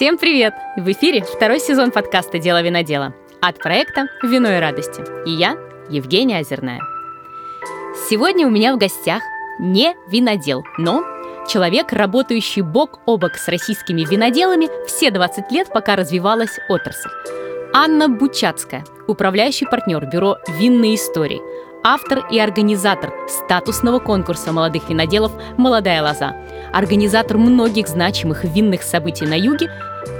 Всем привет! В эфире второй сезон подкаста «Дело винодела» от проекта «Вино и радости». И я, Евгения Озерная. Сегодня у меня в гостях не винодел, но человек, работающий бок о бок с российскими виноделами все 20 лет, пока развивалась отрасль. Анна Бучацкая, управляющий партнер бюро «Винные истории», автор и организатор статусного конкурса молодых виноделов «Молодая лоза», организатор многих значимых винных событий на юге,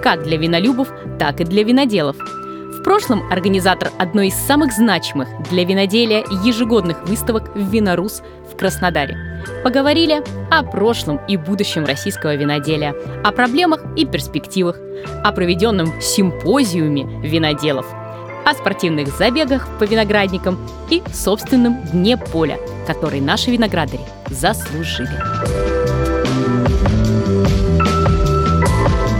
как для винолюбов, так и для виноделов. В прошлом организатор одной из самых значимых для виноделия ежегодных выставок «Винорус» в Краснодаре. Поговорили о прошлом и будущем российского виноделия, о проблемах и перспективах, о проведенном симпозиуме виноделов – о спортивных забегах по виноградникам и собственном дне поля, который наши виноградари заслужили.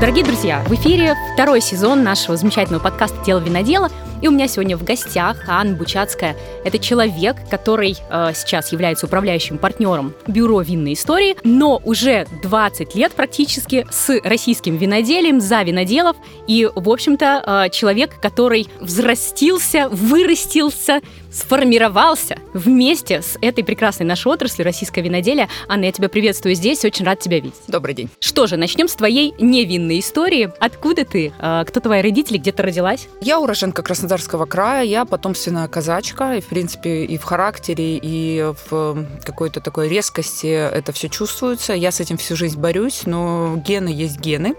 Дорогие друзья, в эфире второй сезон нашего замечательного подкаста «Дело винодела», и у меня сегодня в гостях Анна Бучацкая. Это человек, который э, сейчас является управляющим партнером бюро винной истории, но уже 20 лет практически с российским виноделием, за виноделов. И, в общем-то, э, человек, который взрастился, вырастился, сформировался вместе с этой прекрасной нашей отраслью российское виноделие. Анна, я тебя приветствую здесь, очень рад тебя видеть. Добрый день. Что же, начнем с твоей невинной истории. Откуда ты? Э, кто твои родители? Где ты родилась? Я уроженка Краснодарского края. Я потомственная казачка, и, в принципе, и в характере, и в какой-то такой резкости это все чувствуется. Я с этим всю жизнь борюсь, но гены есть гены.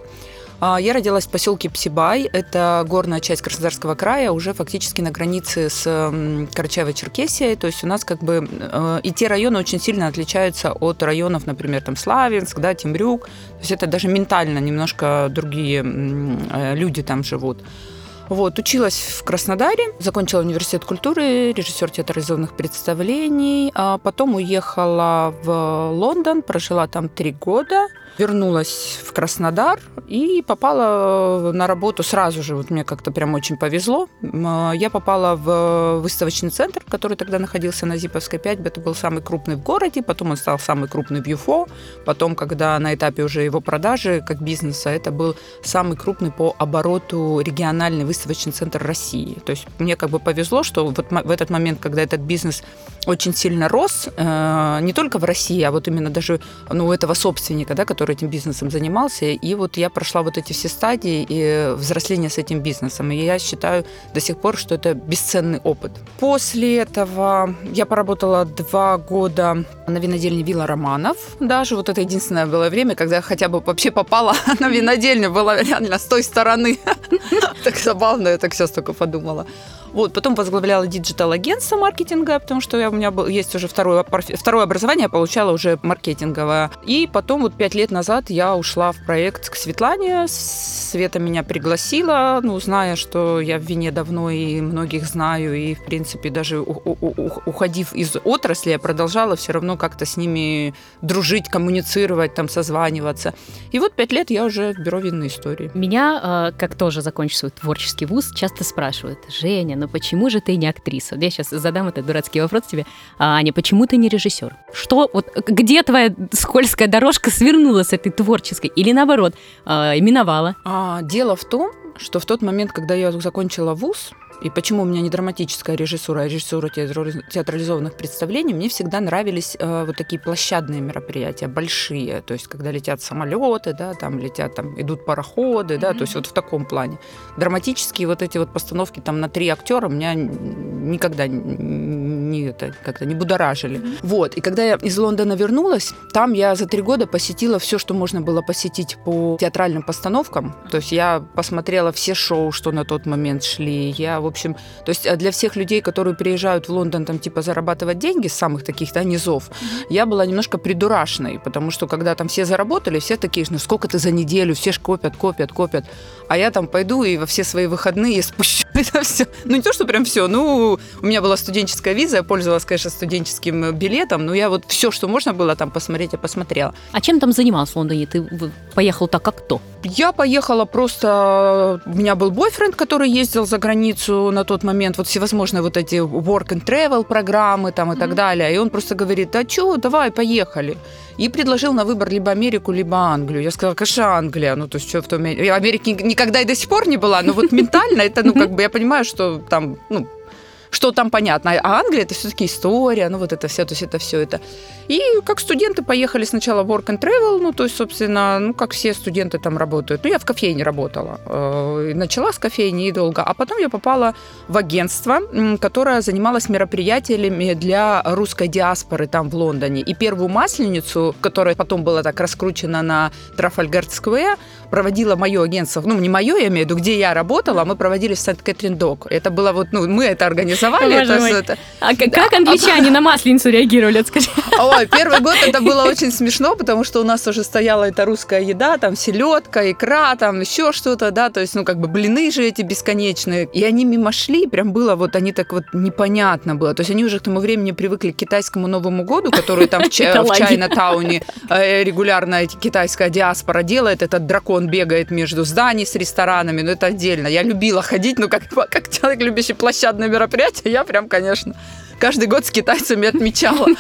А, я родилась в поселке Псибай, это горная часть Краснодарского края, уже фактически на границе с Карачаево-Черкесией, то есть у нас как бы э, и те районы очень сильно отличаются от районов, например, там Славянск, да, Темрюк, то есть это даже ментально немножко другие э, люди там живут. Вот, училась в Краснодаре, закончила университет культуры, режиссер театрализованных представлений, а потом уехала в Лондон, прожила там три года, вернулась в Краснодар и попала на работу сразу же. Вот мне как-то прям очень повезло. Я попала в выставочный центр, который тогда находился на Зиповской 5. Это был самый крупный в городе, потом он стал самый крупный в ЮФО. Потом, когда на этапе уже его продажи как бизнеса, это был самый крупный по обороту региональный выставочный центр России. То есть мне как бы повезло, что вот в этот момент, когда этот бизнес очень сильно рос, э, не только в России, а вот именно даже ну, у этого собственника, да, который этим бизнесом занимался. И вот я прошла вот эти все стадии и взросления с этим бизнесом. И я считаю до сих пор, что это бесценный опыт. После этого я поработала два года на винодельне Вилла Романов. Даже вот это единственное было время, когда я хотя бы вообще попала на винодельню, была реально с той стороны. Так забавно, я так сейчас только подумала. Вот, потом возглавляла digital-агентство маркетинга, потому что я, у меня был, есть уже второе, второе образование, я получала уже маркетинговое. И потом вот пять лет назад я ушла в проект к Светлане. Света меня пригласила, ну, зная, что я в вине давно и многих знаю, и, в принципе, даже уходив из отрасли, я продолжала все равно как-то с ними дружить, коммуницировать, там, созваниваться. И вот пять лет я уже в бюро винной истории. Меня, э, как тоже закончил свой творческий вуз, часто спрашивают, Женя, ну почему же ты не актриса? Я сейчас задам этот дурацкий вопрос тебе. А, Аня, почему ты не режиссер? Что, вот где твоя скользкая дорожка свернула с этой творческой? Или наоборот, а, именовала? А, дело в том, что в тот момент, когда я закончила вуз, и почему у меня не драматическая режиссура, а режиссура театрализованных представлений, мне всегда нравились э, вот такие площадные мероприятия, большие, то есть когда летят самолеты, да, там летят, там идут пароходы, да, mm-hmm. то есть вот в таком плане. Драматические вот эти вот постановки там на три актера меня никогда не это как-то не будоражили. Mm-hmm. Вот, и когда я из Лондона вернулась, там я за три года посетила все, что можно было посетить по театральным постановкам, то есть я посмотрела все шоу, что на тот момент шли, я, в общем, то есть э, для всех людей, которые приезжают в Лондон там типа зарабатывать деньги с самых таких да, низов, mm-hmm. я была немножко придурашной, потому что когда там все заработали, все такие, ну сколько ты за неделю, все ж копят, копят, копят, а я там пойду и во все свои выходные спущу это все. Ну не то, что прям все, ну у меня была студенческая виза, я пользовалась, конечно, студенческим билетом, но я вот все, что можно было там посмотреть, я посмотрела. А чем там занимался в Лондоне? Ты поехал так, как кто? Я поехала просто... У меня был бойфренд, который ездил за границу на тот момент, вот всевозможные вот эти work and travel программы там и mm-hmm. так далее. И он просто говорит, а что, давай, поехали. И предложил на выбор либо Америку, либо Англию. Я сказала, конечно, Англия. Ну, то есть, что в том... Америке никогда и до сих пор не была, но вот ментально это, ну, как бы я понимаю, что там, ну, что там понятно. А Англия это все-таки история, ну вот это все, то есть это все это. И как студенты поехали сначала в work and travel, ну то есть, собственно, ну как все студенты там работают. Ну я в кофейне работала. Э, начала с кофейни и долго. А потом я попала в агентство, которое занималось мероприятиями для русской диаспоры там в Лондоне. И первую масленицу, которая потом была так раскручена на Трафальгард-сквер, проводила мое агентство, ну не мое, я имею в виду, где я работала, мы проводили в Сент-Кэтрин-Док. Это было вот, ну мы это организовали организовали. Это, это... А как англичане на масленицу реагировали, скажи? Ой, первый год это было очень смешно, потому что у нас уже стояла эта русская еда, там селедка, икра, там еще что-то, да, то есть, ну, как бы блины же эти бесконечные. И они мимо шли, прям было вот, они так вот непонятно было. То есть они уже к тому времени привыкли к китайскому Новому году, который там в, в Чайна-тауне э, регулярно китайская диаспора делает. Этот дракон бегает между зданий с ресторанами, но это отдельно. Я любила ходить, ну, как, как человек, любящий площадные мероприятия, я прям, конечно, каждый год с китайцами отмечала.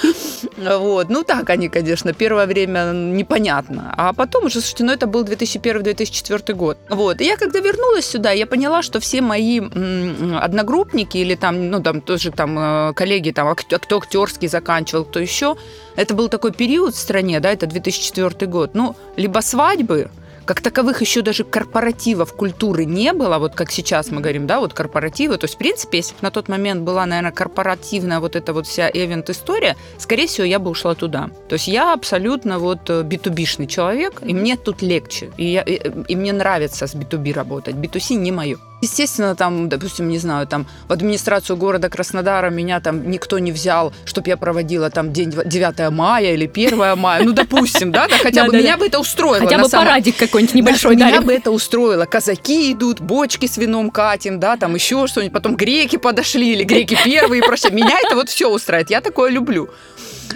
Вот. Ну, так они, конечно, первое время непонятно. А потом уже, слушайте, ну, это был 2001-2004 год. Вот. И я, когда вернулась сюда, я поняла, что все мои одногруппники или там, ну, там тоже там э, коллеги, там, кто актерский заканчивал, кто еще, это был такой период в стране, да, это 2004 год. Ну, либо свадьбы, как таковых еще даже корпоративов культуры не было, вот как сейчас мы говорим, да, вот корпоративы. То есть, в принципе, если бы на тот момент была, наверное, корпоративная вот эта вот вся эвент-история, скорее всего, я бы ушла туда. То есть я абсолютно вот B2B-шный э, человек, и мне тут легче. И, я, и, и мне нравится с B2B работать. B2C не мое. Естественно, там, допустим, не знаю, там в администрацию города Краснодара меня там никто не взял, чтобы я проводила там день 9 мая или 1 мая. Ну, допустим, да, да хотя бы меня бы это устроило. Хотя бы парадик какой-нибудь небольшой. Меня бы это устроило. Казаки идут, бочки с вином катим, да, там еще что-нибудь. Потом греки подошли, или греки первые, просто меня это вот все устраивает. Я такое люблю.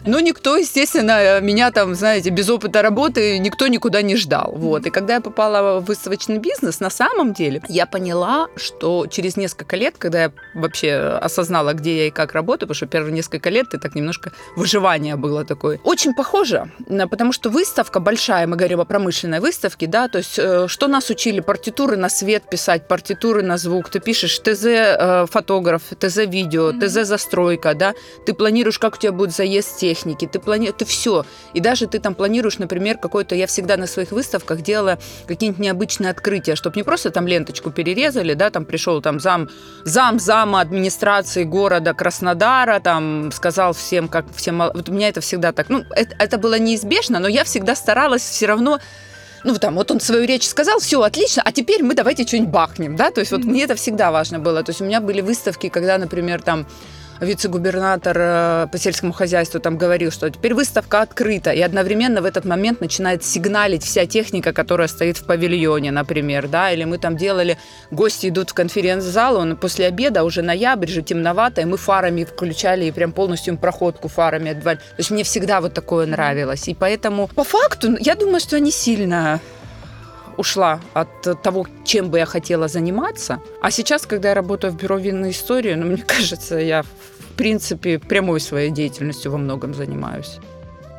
Но никто, естественно, меня там, знаете, без опыта работы никто никуда не ждал. Вот. И когда я попала в выставочный бизнес, на самом деле я поняла, что через несколько лет, когда я вообще осознала, где я и как работаю, потому что первые несколько лет ты так немножко выживание было такое. Очень похоже, потому что выставка большая, мы говорим о промышленной выставке, да, то есть э, что нас учили? Партитуры на свет писать, партитуры на звук. Ты пишешь ТЗ э, фотограф, ТЗ видео, ТЗ застройка, да, ты планируешь, как у тебя будет заезд техники, ты планируешь, ты все. И даже ты там планируешь, например, какой-то, я всегда на своих выставках делала какие-нибудь необычные открытия, чтобы не просто там ленточку перерезали, да, там пришел там зам, зам зама администрации города Краснодара, там сказал всем, как всем, вот у меня это всегда так, ну, это, это было неизбежно, но я всегда старалась все равно ну, там, вот он свою речь сказал, все, отлично, а теперь мы давайте что-нибудь бахнем, да, то есть вот мне это всегда важно было, то есть у меня были выставки, когда, например, там, вице-губернатор э, по сельскому хозяйству там говорил, что теперь выставка открыта, и одновременно в этот момент начинает сигналить вся техника, которая стоит в павильоне, например, да, или мы там делали, гости идут в конференц-зал, он после обеда, уже ноябрь же темновато, и мы фарами включали и прям полностью им проходку фарами отдавали. То есть мне всегда вот такое нравилось, и поэтому по факту я думаю, что они сильно ушла от того, чем бы я хотела заниматься. А сейчас, когда я работаю в бюро винной истории, ну, мне кажется, я принципе прямой своей деятельностью во многом занимаюсь.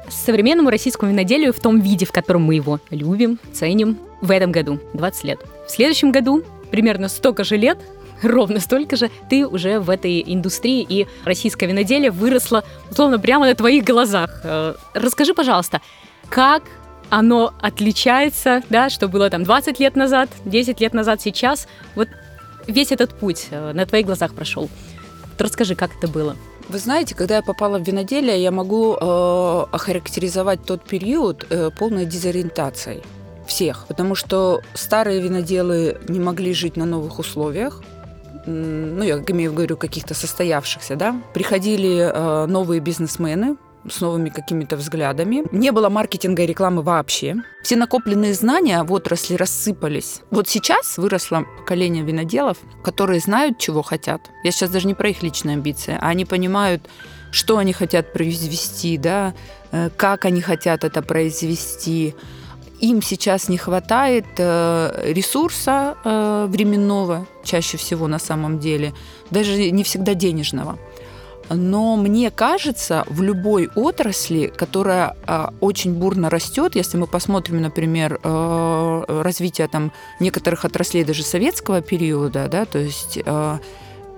Современному российскому виноделию в том виде, в котором мы его любим, ценим, в этом году 20 лет. В следующем году примерно столько же лет ровно столько же, ты уже в этой индустрии, и российское виноделие выросло, условно, прямо на твоих глазах. Э, расскажи, пожалуйста, как оно отличается, да, что было там 20 лет назад, 10 лет назад, сейчас. Вот весь этот путь э, на твоих глазах прошел. Вот расскажи, как это было. Вы знаете, когда я попала в виноделие, я могу э, охарактеризовать тот период э, полной дезориентацией всех, потому что старые виноделы не могли жить на новых условиях, ну, я имею в виду каких-то состоявшихся, да, приходили э, новые бизнесмены, с новыми какими-то взглядами. Не было маркетинга и рекламы вообще. Все накопленные знания в отрасли рассыпались. Вот сейчас выросло поколение виноделов, которые знают, чего хотят. Я сейчас даже не про их личные амбиции, а они понимают, что они хотят произвести, да, э, как они хотят это произвести. Им сейчас не хватает э, ресурса э, временного, чаще всего на самом деле, даже не всегда денежного. Но мне кажется, в любой отрасли, которая э, очень бурно растет, если мы посмотрим, например, э, развитие там некоторых отраслей даже советского периода, да, то есть э,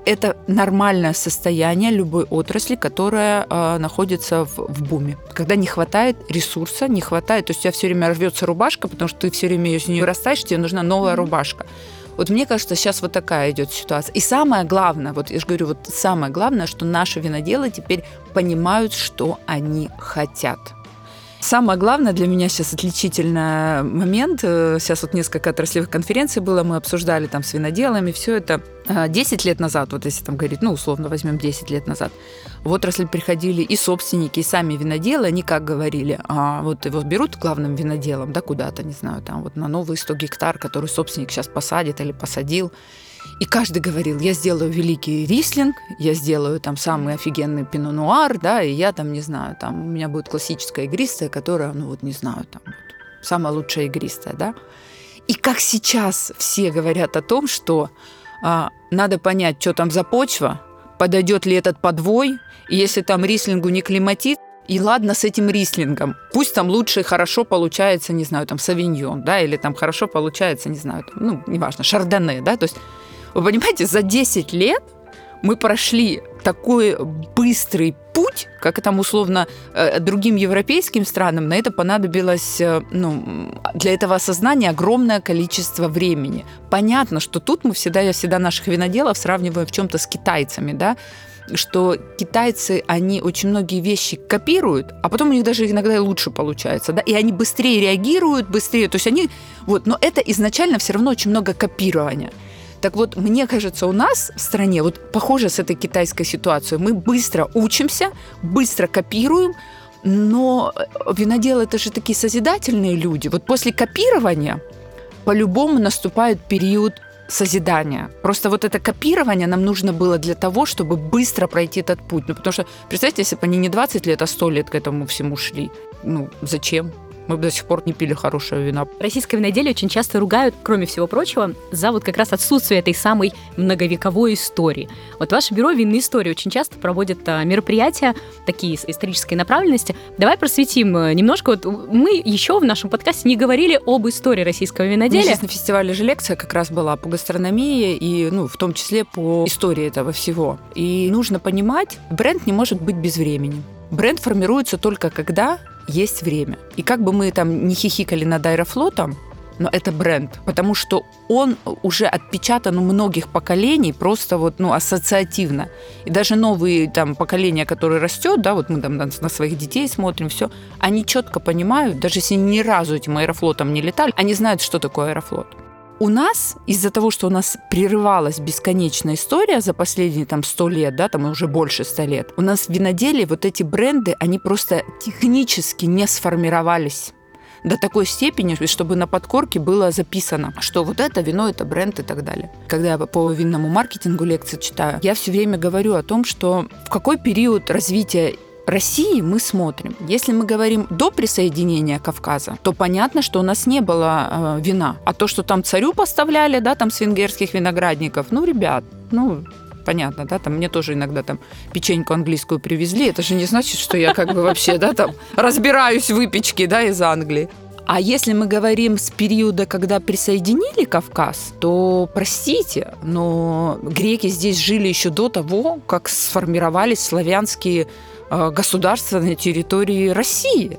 это нормальное состояние любой отрасли, которая э, находится в, в буме. Когда не хватает ресурса, не хватает, то есть у тебя все время рвется рубашка, потому что ты все время из нее растаешь, тебе нужна новая рубашка. Вот мне кажется, сейчас вот такая идет ситуация. И самое главное, вот я же говорю, вот самое главное, что наши виноделы теперь понимают, что они хотят. Самое главное для меня сейчас отличительный момент. Э, сейчас вот несколько отраслевых конференций было, мы обсуждали там с виноделами, все это. 10 а, лет назад, вот если там говорить, ну, условно возьмем 10 лет назад, в отрасль приходили и собственники, и сами виноделы, они как говорили, а вот его берут главным виноделом, да, куда-то, не знаю, там вот на новые 100 гектар, который собственник сейчас посадит или посадил, и каждый говорил, я сделаю великий рислинг, я сделаю там самый офигенный пино-нуар, да, и я там, не знаю, там у меня будет классическая игристая, которая, ну вот, не знаю, там вот, самая лучшая игристая, да. И как сейчас все говорят о том, что надо понять, что там за почва, подойдет ли этот подвой, и если там рислингу не климатит, и ладно с этим рислингом. Пусть там лучше хорошо получается, не знаю, там савиньон, да, или там хорошо получается, не знаю, там, ну, неважно, шардоне, да, то есть вы понимаете, за 10 лет мы прошли такой быстрый путь, как там условно э, другим европейским странам, на это понадобилось э, ну, для этого осознания огромное количество времени. Понятно, что тут мы всегда, я всегда наших виноделов сравниваю в чем-то с китайцами, да, что китайцы, они очень многие вещи копируют, а потом у них даже иногда и лучше получается, да, и они быстрее реагируют, быстрее, то есть они, вот, но это изначально все равно очень много копирования. Так вот, мне кажется, у нас в стране вот похоже с этой китайской ситуацией. Мы быстро учимся, быстро копируем, но виноделы это же такие созидательные люди. Вот после копирования по-любому наступает период созидания. Просто вот это копирование нам нужно было для того, чтобы быстро пройти этот путь. Ну, потому что, представьте, если бы они не 20 лет, а 100 лет к этому всему шли. Ну, зачем? Мы бы до сих пор не пили хорошее вино. Российское виноделие очень часто ругают, кроме всего прочего, за вот как раз отсутствие этой самой многовековой истории. Вот ваше бюро «Винные истории» очень часто проводит а, мероприятия такие с исторической направленности. Давай просветим э, немножко. Вот мы еще в нашем подкасте не говорили об истории российского виноделия. Сейчас на фестивале же лекция как раз была по гастрономии и, ну, в том числе по истории этого всего. И нужно понимать, бренд не может быть без времени. Бренд формируется только когда есть время. И как бы мы там не хихикали над Аэрофлотом, но это бренд, потому что он уже отпечатан у многих поколений просто вот, ну, ассоциативно. И даже новые там поколения, которые растет, да, вот мы там на, на своих детей смотрим, все, они четко понимают, даже если ни разу этим аэрофлотом не летали, они знают, что такое аэрофлот. У нас из-за того, что у нас прерывалась бесконечная история за последние там сто лет, да, там уже больше ста лет, у нас в виноделии вот эти бренды, они просто технически не сформировались до такой степени, чтобы на подкорке было записано, что вот это вино, это бренд и так далее. Когда я по винному маркетингу лекции читаю, я все время говорю о том, что в какой период развития России мы смотрим. Если мы говорим до присоединения Кавказа, то понятно, что у нас не было э, вина. А то, что там царю поставляли, да, там с венгерских виноградников, ну, ребят, ну, понятно, да, там мне тоже иногда там печеньку английскую привезли, это же не значит, что я как бы вообще, да, там разбираюсь в выпечке, да, из Англии. А если мы говорим с периода, когда присоединили Кавказ, то, простите, но греки здесь жили еще до того, как сформировались славянские государства на территории России.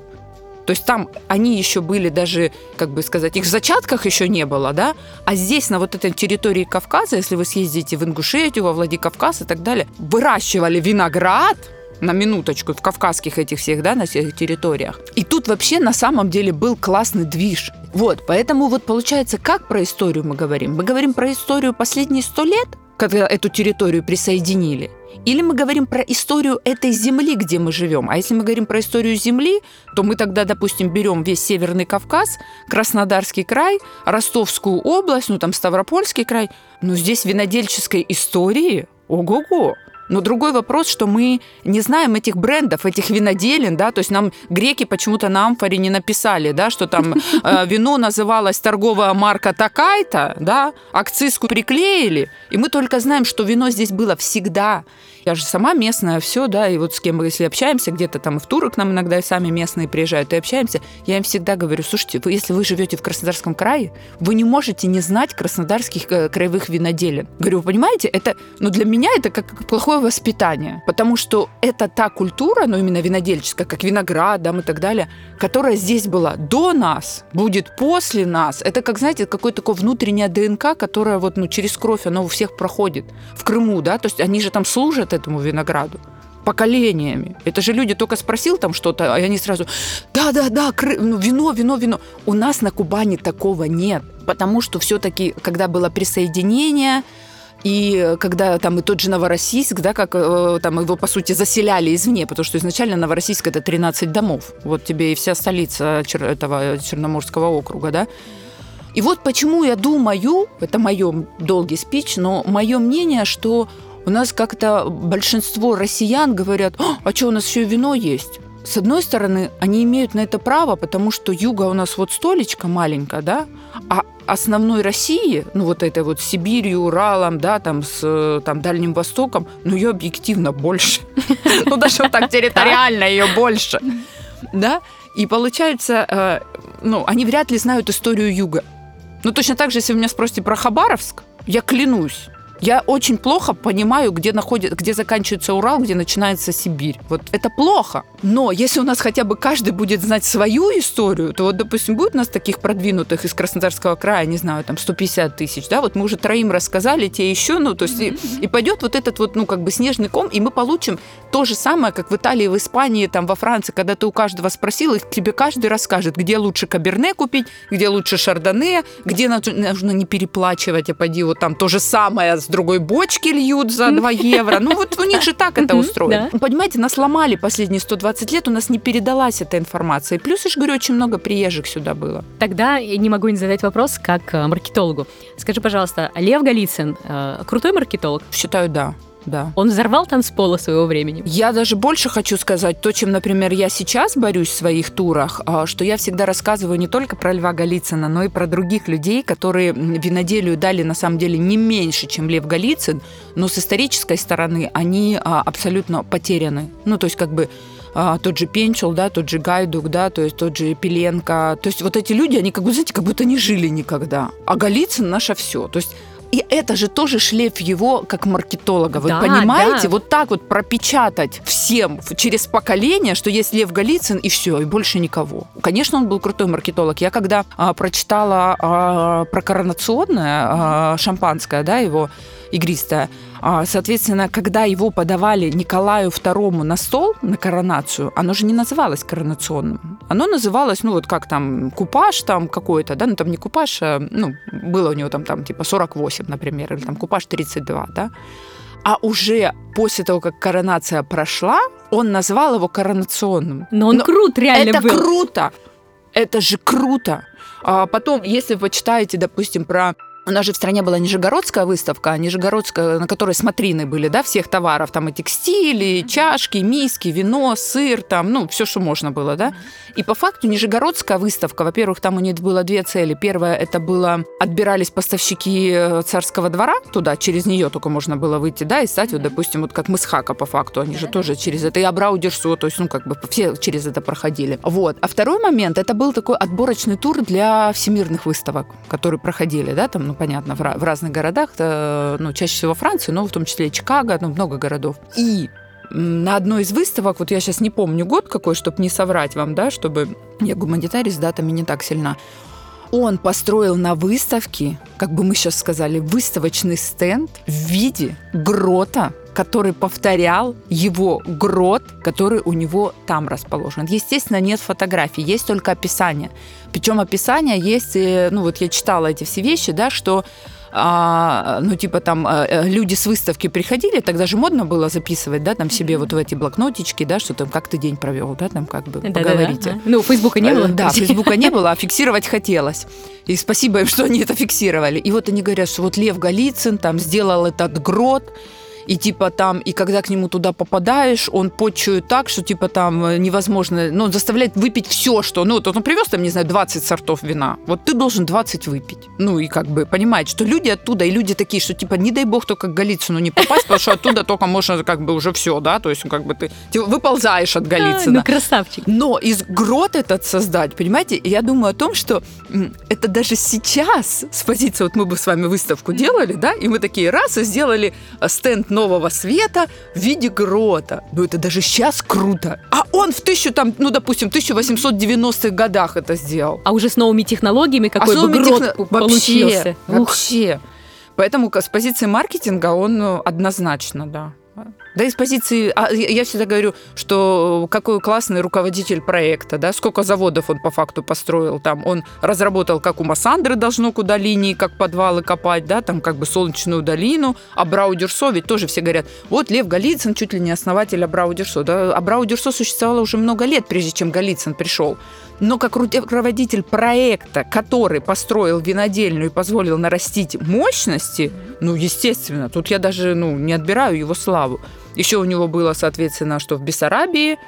То есть там они еще были даже, как бы сказать, их в зачатках еще не было, да? А здесь, на вот этой территории Кавказа, если вы съездите в Ингушетию, во Владикавказ и так далее, выращивали виноград, на минуточку, в кавказских этих всех, да, на всех территориях. И тут вообще на самом деле был классный движ. Вот, поэтому вот получается, как про историю мы говорим? Мы говорим про историю последние сто лет, когда эту территорию присоединили, или мы говорим про историю этой земли, где мы живем. А если мы говорим про историю земли, то мы тогда, допустим, берем весь Северный Кавказ, Краснодарский край, Ростовскую область, ну там Ставропольский край. Но здесь винодельческой истории ого-го. Но другой вопрос, что мы не знаем этих брендов, этих виноделин, да, то есть нам греки почему-то на амфоре не написали, да, что там э, вино называлось торговая марка такая-то, да, акцизку приклеили, и мы только знаем, что вино здесь было всегда. Я же сама местная, все, да, и вот с кем мы, если общаемся, где-то там в туры к нам иногда и сами местные приезжают, и общаемся, я им всегда говорю, слушайте, вы, если вы живете в Краснодарском крае, вы не можете не знать краснодарских э, краевых виноделин. Говорю, вы понимаете, это, ну, для меня это как плохое воспитание, потому что это та культура, ну, именно винодельческая, как виноград, там, и так далее, которая здесь была до нас, будет после нас. Это, как, знаете, какое-то такое внутреннее ДНК, которое вот, ну, через кровь, оно у всех проходит. В Крыму, да, то есть они же там служат этому винограду поколениями. Это же люди только спросил там что-то, и они сразу, да-да-да, ну, вино, вино, вино. У нас на Кубани такого нет, потому что все-таки, когда было присоединение, и когда там и тот же Новороссийск, да, как э, там его, по сути, заселяли извне, потому что изначально Новороссийск – это 13 домов. Вот тебе и вся столица этого Черноморского округа, да. И вот почему я думаю, это мое долгий спич, но мое мнение, что у нас как-то большинство россиян говорят, а что, у нас еще вино есть? С одной стороны, они имеют на это право, потому что юга у нас вот столечко маленькая, да, а основной России, ну вот этой вот Сибирью, Уралом, да, там с там, Дальним Востоком, ну ее объективно больше. Ну даже вот так территориально ее больше. Да? И получается, э, ну, они вряд ли знают историю юга. Ну, точно так же, если вы меня спросите про Хабаровск, я клянусь, я очень плохо понимаю, где, находит, где заканчивается Урал, где начинается Сибирь. Вот это плохо. Но если у нас хотя бы каждый будет знать свою историю, то вот, допустим, будет у нас таких продвинутых из Краснодарского края, не знаю, там 150 тысяч, да, вот мы уже троим рассказали, те еще, ну, то есть и, и пойдет вот этот вот, ну, как бы снежный ком, и мы получим то же самое, как в Италии, в Испании, там, во Франции, когда ты у каждого спросил, и тебе каждый расскажет, где лучше каберне купить, где лучше шардоне, где нужно не переплачивать, а пойди вот там то же самое с другой бочки льют за 2 евро. Ну вот у них же так это устроено. Понимаете, нас ломали последние 120 лет, у нас не передалась эта информация. И плюс, я же говорю, очень много приезжих сюда было. Тогда я не могу не задать вопрос как э, маркетологу. Скажи, пожалуйста, Лев Голицын э, крутой маркетолог? Считаю, да да. Он взорвал танцпола своего времени. Я даже больше хочу сказать, то, чем, например, я сейчас борюсь в своих турах, а, что я всегда рассказываю не только про Льва Голицына, но и про других людей, которые виноделию дали на самом деле не меньше, чем Лев Голицын, но с исторической стороны они а, абсолютно потеряны. Ну, то есть как бы а, тот же Пенчел, да, тот же Гайдук, да, то есть тот же Пеленко. То есть вот эти люди, они как бы, знаете, как будто не жили никогда. А Голицын наше все. То есть и это же тоже шлейф его как маркетолога. Вы да, понимаете? Да. Вот так вот пропечатать всем через поколение, что есть Лев Голицын и все, и больше никого. Конечно, он был крутой маркетолог. Я когда а, прочитала а, про коронационное а, шампанское, да, его игристое, соответственно, когда его подавали Николаю II на стол, на коронацию, оно же не называлось коронационным. Оно называлось, ну вот как там, купаж там какой-то, да, ну там не купаж, а, ну, было у него там, там типа 48, например, или там купаж 32, да. А уже после того, как коронация прошла, он назвал его коронационным. Но он Но крут реально это был. Это круто! Это же круто! А потом, если вы почитаете, допустим, про у нас же в стране была Нижегородская выставка, Нижегородская, на которой смотрины были, да, всех товаров, там и текстили, и чашки, миски, вино, сыр, там, ну, все, что можно было, да. И по факту Нижегородская выставка, во-первых, там у них было две цели. Первая, это было, отбирались поставщики э, царского двора туда, через нее только можно было выйти, да, и стать, вот, допустим, вот как мы с Хака по факту, они же тоже через это, и Абрау Дерсо, то есть, ну, как бы все через это проходили. Вот. А второй момент, это был такой отборочный тур для всемирных выставок, которые проходили, да, там, ну, понятно, в, в разных городах, э, ну, чаще всего Франции, но в том числе и Чикаго, ну, много городов. И на одной из выставок, вот я сейчас не помню год какой, чтобы не соврать вам, да, чтобы я гуманитарий с датами не так сильно. Он построил на выставке, как бы мы сейчас сказали, выставочный стенд в виде грота, который повторял его грот, который у него там расположен. Естественно, нет фотографий, есть только описание. Причем описание есть, ну вот я читала эти все вещи, да, что а, ну, типа там э, э, люди с выставки приходили, тогда же модно было записывать, да, там себе вот в эти блокнотички, да, что там, как ты день провел, да, там как бы да, поговорите. Да, да. Ну, Фейсбука не было. Да, Фейсбука не было, а фиксировать хотелось. И спасибо им, что они это фиксировали. И вот они говорят, что вот Лев Голицын там сделал этот грот, и типа там, и когда к нему туда попадаешь, он почует так, что типа там э, невозможно, ну, заставляет выпить все, что, ну, вот он привез там, не знаю, 20 сортов вина, вот ты должен 20 выпить. Ну, и как бы понимать, что люди оттуда, и люди такие, что типа, не дай бог только к Голицыну не попасть, потому что оттуда только можно как бы уже все, да, то есть как бы ты выползаешь от Голицына. Ну, красавчик. Но из грот этот создать, понимаете, я думаю о том, что это даже сейчас, с позиции, вот мы бы с вами выставку делали, да, и мы такие раз и сделали э, нового света в виде грота. Ну, это даже сейчас круто. А он в тысячу, там, ну, допустим, 1890-х годах это сделал. А уже с новыми технологиями какой а бы грот техно... получился. Вообще, вообще. Поэтому с позиции маркетинга он ну, однозначно, да. Да, из позиции, а я всегда говорю, что какой классный руководитель проекта, да, сколько заводов он по факту построил, там, он разработал, как у Массандры должно куда линии, как подвалы копать, да, там, как бы солнечную долину, а Брау-Дюрсо, ведь тоже все говорят, вот Лев Голицын чуть ли не основатель Абрау-Дюрсо, да, Абрау-Дюрсо существовало уже много лет, прежде чем Голицын пришел, но как руководитель проекта, который построил винодельню и позволил нарастить мощности, ну, естественно, тут я даже ну, не отбираю его славу. Еще у него было, соответственно, что в Бессарабии,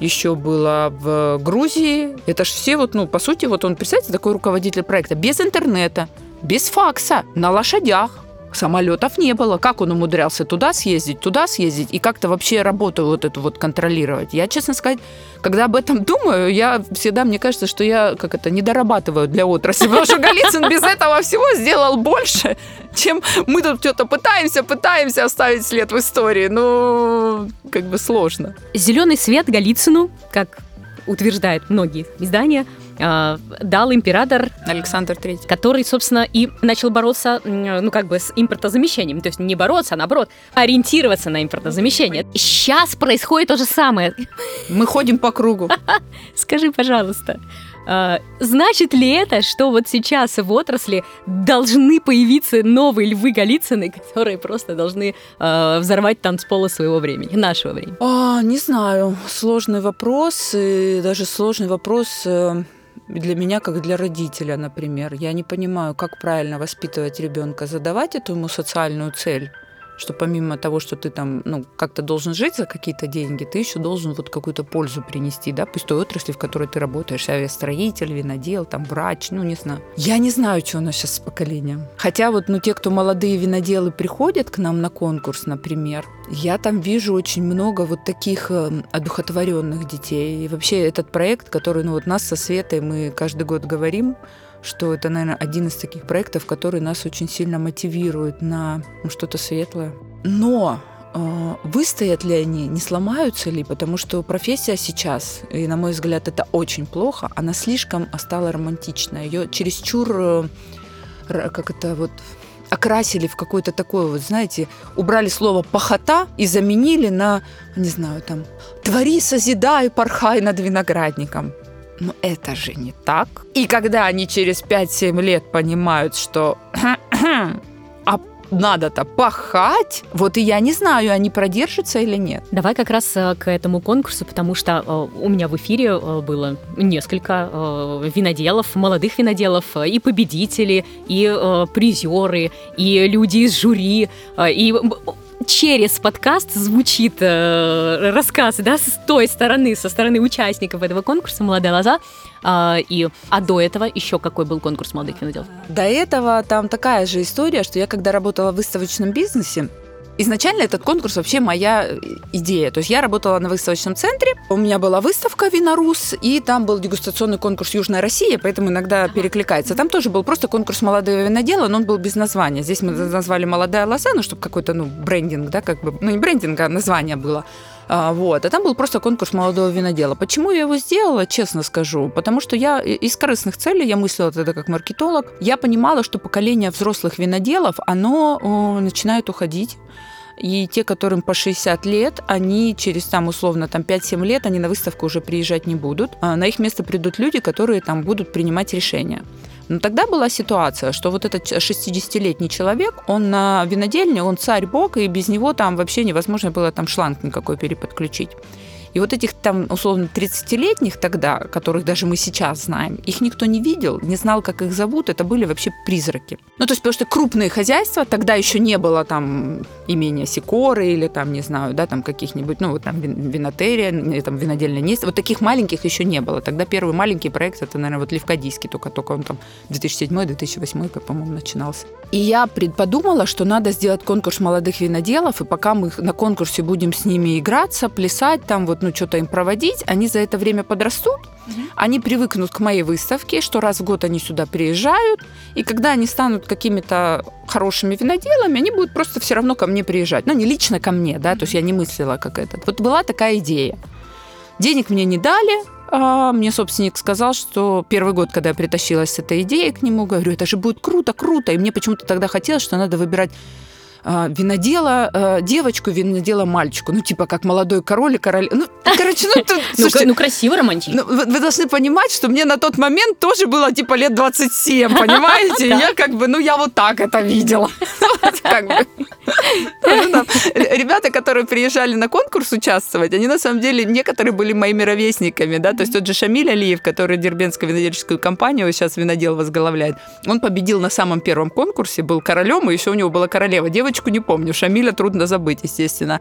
еще было в Грузии. Это же все вот, ну, по сути, вот он, представьте, такой руководитель проекта. Без интернета, без факса, на лошадях. Самолетов не было. Как он умудрялся туда съездить, туда съездить и как-то вообще работу вот эту вот контролировать? Я, честно сказать, когда об этом думаю, я всегда, мне кажется, что я как это не дорабатываю для отрасли, потому что Голицын без этого всего сделал больше, чем мы тут что-то пытаемся, пытаемся оставить след в истории. Ну, как бы сложно. Зеленый свет Голицыну, как утверждают многие издания, э, дал император Александр III, который, собственно, и начал бороться, ну, как бы с импортозамещением. То есть не бороться, а наоборот, ориентироваться на импортозамещение. Сейчас происходит то же самое. Мы ходим по кругу. Скажи, пожалуйста, а, значит ли это, что вот сейчас в отрасли должны появиться новые львы Голицыны, которые просто должны э, взорвать танцполы своего времени, нашего времени? А, не знаю. Сложный вопрос. И даже сложный вопрос э, для меня, как для родителя, например. Я не понимаю, как правильно воспитывать ребенка, задавать эту ему социальную цель что помимо того, что ты там, ну, как-то должен жить за какие-то деньги, ты еще должен вот какую-то пользу принести, да, пусть той отрасли, в которой ты работаешь, авиастроитель, винодел, там, врач, ну, не знаю. Я не знаю, что у нас сейчас с поколением. Хотя вот, ну, те, кто молодые виноделы приходят к нам на конкурс, например, я там вижу очень много вот таких э, одухотворенных детей. И вообще этот проект, который, ну, вот нас со Светой, мы каждый год говорим, что это, наверное, один из таких проектов, который нас очень сильно мотивирует на ну, что-то светлое. Но э, выстоят ли они, не сломаются ли, потому что профессия сейчас, и на мой взгляд это очень плохо, она слишком стала романтичная, ее чересчур, э, как это вот окрасили в какое-то такое, вот, знаете, убрали слово «похота» и заменили на, не знаю, там, «твори, созидай, порхай над виноградником». Но это же не так. И когда они через 5-7 лет понимают, что а надо-то пахать, вот и я не знаю, они продержатся или нет. Давай как раз э, к этому конкурсу, потому что э, у меня в эфире э, было несколько виноделов, молодых виноделов, и победители, и призеры, и люди из жюри, и через подкаст звучит э, рассказ, да, с той стороны, со стороны участников этого конкурса «Молодая лоза». Э, и, а до этого еще какой был конкурс молодых виноделов? До этого там такая же история, что я когда работала в выставочном бизнесе, Изначально этот конкурс вообще моя э, идея. То есть я работала на выставочном центре, у меня была выставка «Винорус», и там был дегустационный конкурс «Южная Россия», поэтому иногда перекликается. Там тоже был просто конкурс молодого винодела, но он был без названия. Здесь мы назвали «Молодая лоза», ну, чтобы какой-то, ну, брендинг, да, как бы, ну, не брендинг, а название было. А, вот. А там был просто конкурс молодого винодела. Почему я его сделала, честно скажу? Потому что я из корыстных целей, я мыслила тогда как маркетолог, я понимала, что поколение взрослых виноделов, оно о, начинает уходить. И те, которым по 60 лет, они через там условно там 5-7 лет, они на выставку уже приезжать не будут. А на их место придут люди, которые там будут принимать решения. Но тогда была ситуация, что вот этот 60-летний человек, он на винодельне, он царь бог, и без него там вообще невозможно было там шланг никакой переподключить. И вот этих там, условно, 30-летних тогда, которых даже мы сейчас знаем, их никто не видел, не знал, как их зовут, это были вообще призраки. Ну, то есть, потому что крупные хозяйства, тогда еще не было там имения Сикоры или там, не знаю, да, там каких-нибудь, ну, вот там винотерия, там винодельная не Вот таких маленьких еще не было. Тогда первый маленький проект, это, наверное, вот Левкадийский, только, только он там 2007-2008, по-моему, начинался. И я подумала, что надо сделать конкурс молодых виноделов, и пока мы на конкурсе будем с ними играться, плясать, там вот, ну, что-то им проводить, они за это время подрастут, угу. они привыкнут к моей выставке, что раз в год они сюда приезжают, и когда они станут какими-то хорошими виноделами, они будут просто все равно ко мне приезжать. Ну, не лично ко мне, да, то есть я не мыслила как этот. Вот была такая идея. Денег мне не дали, а мне собственник сказал, что первый год, когда я притащилась с этой идеей к нему, говорю, это же будет круто, круто. И мне почему-то тогда хотелось, что надо выбирать винодела а, девочку, винодела мальчику. Ну, типа, как молодой король и король. Ну, короче, ну, тут, ну, слушайте, ну, красиво, романтично. Ну, вы, вы должны понимать, что мне на тот момент тоже было, типа, лет 27, понимаете? Я как бы, ну, я вот так это видела. Ребята, которые приезжали на конкурс участвовать, они, на самом деле, некоторые были моими ровесниками, да, то есть тот же Шамиль Алиев, который Дербенскую винодельческую компанию сейчас винодел возглавляет, он победил на самом первом конкурсе, был королем, и еще у него была королева девочка, девочку не помню. Шамиля трудно забыть, естественно.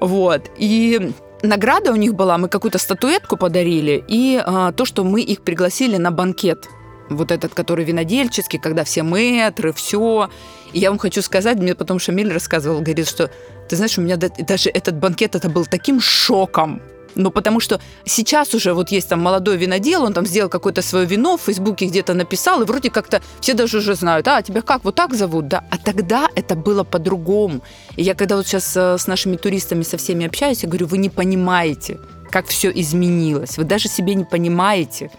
Вот. И награда у них была, мы какую-то статуэтку подарили, и а, то, что мы их пригласили на банкет. Вот этот, который винодельческий, когда все мэтры, все. И я вам хочу сказать, мне потом Шамиль рассказывал, говорит, что, ты знаешь, у меня даже этот банкет, это был таким шоком. Ну, потому что сейчас уже вот есть там молодой винодел, он там сделал какое-то свое вино, в Фейсбуке где-то написал, и вроде как-то все даже уже знают, а, тебя как, вот так зовут, да? А тогда это было по-другому. И я когда вот сейчас э, с нашими туристами со всеми общаюсь, я говорю, вы не понимаете, как все изменилось, вы даже себе не понимаете,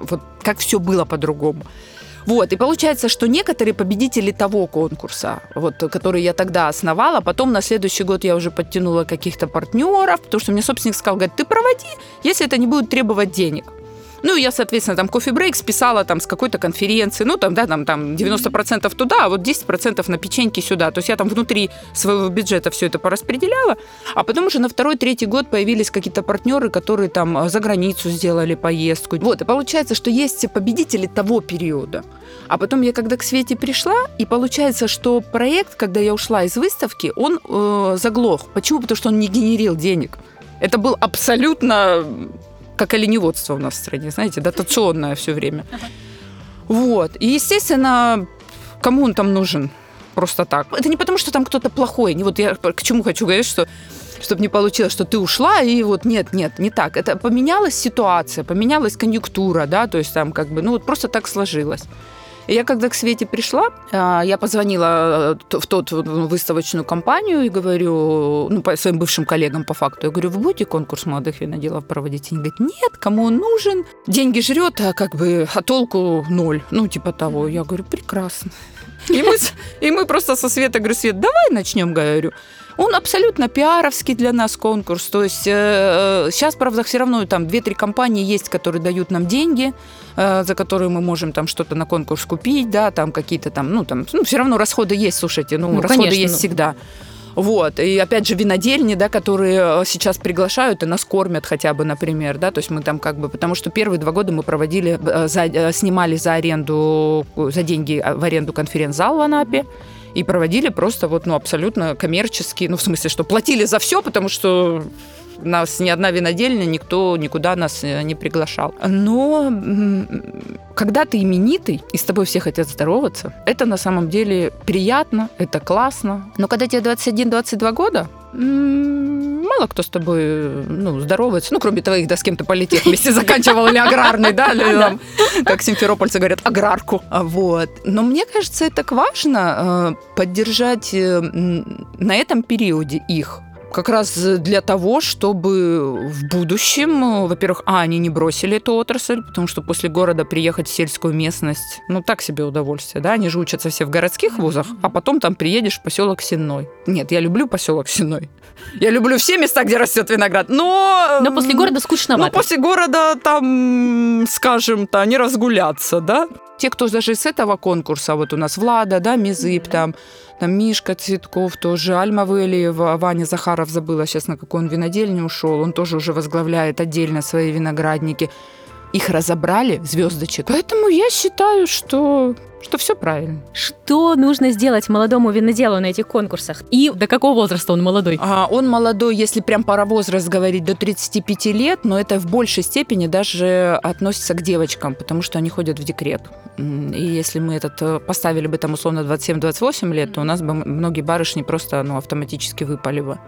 вот как все было по-другому. Вот, и получается, что некоторые победители того конкурса, вот, который я тогда основала, потом на следующий год я уже подтянула каких-то партнеров, потому что мне собственник сказал, говорит, ты проводи, если это не будет требовать денег. Ну, я, соответственно, там кофе-брейк списала там с какой-то конференции, ну, там, да, там, там 90% туда, а вот 10% на печеньки сюда. То есть я там внутри своего бюджета все это пораспределяла, а потом уже на второй, третий год появились какие-то партнеры, которые там э, за границу сделали поездку. Вот, и получается, что есть победители того периода. А потом я когда к Свете пришла, и получается, что проект, когда я ушла из выставки, он э, заглох. Почему? Потому что он не генерил денег. Это был абсолютно как оленеводство у нас в стране, знаете, дотационное все время. Вот. И, естественно, кому он там нужен? Просто так. Это не потому, что там кто-то плохой. Не вот я к чему хочу говорить, что чтобы не получилось, что ты ушла, и вот нет, нет, не так. Это поменялась ситуация, поменялась конъюнктура, да, то есть там как бы, ну вот просто так сложилось. Я когда к Свете пришла, а, я позвонила э, в тот выставочную компанию и говорю, ну, по своим бывшим коллегам по факту, я говорю, вы будете конкурс молодых виноделов проводить? Они говорят, нет, кому он нужен? Деньги жрет, а как бы, а толку ноль. Ну, типа того. Я говорю, прекрасно. И мы, и мы просто со Светой говорю, Свет, давай начнем, говорю. Он абсолютно пиаровский для нас конкурс. То есть э, сейчас, правда, все равно там 2-3 компании есть, которые дают нам деньги, э, за которые мы можем там что-то на конкурс купить, да, там какие-то там, ну, там, ну, все равно расходы есть, слушайте, ну, ну расходы конечно, есть ну... всегда. Вот. И опять же, винодельни, да, которые э, сейчас приглашают и нас кормят хотя бы, например, да, то есть мы там как бы, потому что первые два года мы проводили, э, за, э, снимали за аренду, за деньги в аренду конференц-зал в Анапе и проводили просто вот, ну, абсолютно коммерчески, ну, в смысле, что платили за все, потому что нас ни одна винодельня, никто никуда нас э, не приглашал. Но когда ты именитый, и с тобой все хотят здороваться, это на самом деле приятно, это классно. Но когда тебе 21-22 года, мало кто с тобой ну, здоровается, ну, кроме твоих, да, с кем то политех вместе заканчивал или аграрный, да, или там, как симферопольцы говорят, аграрку. А Вот. Но мне кажется, это важно э, поддержать э, на этом периоде их как раз для того, чтобы в будущем, во-первых, а, они не бросили эту отрасль, потому что после города приехать в сельскую местность, ну, так себе удовольствие, да, они же учатся все в городских вузах, а потом там приедешь в поселок Сенной. Нет, я люблю поселок Сенной. Я люблю все места, где растет виноград, но... Но после города скучновато. Но после города там, скажем, то не разгуляться, да? те, кто даже с этого конкурса, вот у нас Влада, да, Мизып, там, там Мишка Цветков тоже, Альма Вэлиева, Ваня Захаров забыла сейчас, на какой он винодельне ушел, он тоже уже возглавляет отдельно свои виноградники. Их разобрали, звездочек. Поэтому я считаю, что что все правильно. Что нужно сделать молодому виноделу на этих конкурсах? И до какого возраста он молодой? А, он молодой, если прям пора возраст говорить, до 35 лет, но это в большей степени даже относится к девочкам, потому что они ходят в декрет. И если мы этот э, поставили бы там условно 27-28 лет, то у нас бы многие барышни просто ну, автоматически выпали бы.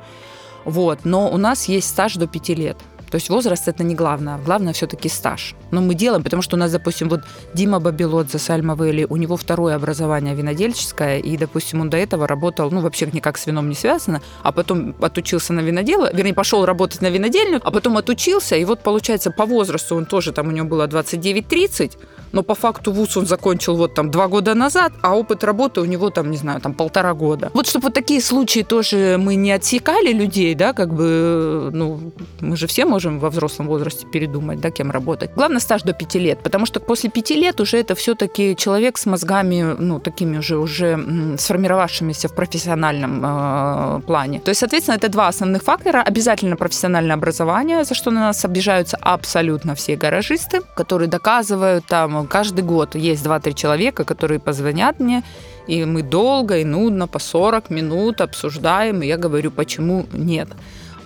Вот. Но у нас есть стаж до 5 лет. То есть возраст это не главное, главное все-таки стаж. Но мы делаем, потому что у нас, допустим, вот Дима Бабилодзе с Альмавели, у него второе образование винодельческое, и, допустим, он до этого работал, ну, вообще никак с вином не связано, а потом отучился на винодела, вернее, пошел работать на винодельню, а потом отучился, и вот, получается, по возрасту он тоже, там у него было 29-30, но по факту вуз он закончил вот там два года назад, а опыт работы у него там, не знаю, там полтора года. Вот чтобы вот такие случаи тоже мы не отсекали людей, да, как бы, ну, мы же все можем во взрослом возрасте передумать, да, кем работать. Главное стаж до пяти лет, потому что после пяти лет уже это все-таки человек с мозгами, ну, такими уже, уже сформировавшимися в профессиональном э, плане. То есть, соответственно, это два основных фактора. Обязательно профессиональное образование, за что на нас обижаются абсолютно все гаражисты, которые доказывают там каждый год есть 2-3 человека, которые позвонят мне, и мы долго и нудно по 40 минут обсуждаем, и я говорю, почему нет.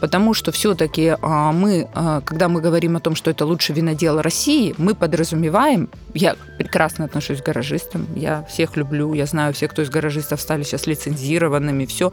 Потому что все-таки а, мы, а, когда мы говорим о том, что это лучший винодел России, мы подразумеваем, я прекрасно отношусь к гаражистам, я всех люблю, я знаю всех, кто из гаражистов стали сейчас лицензированными, все.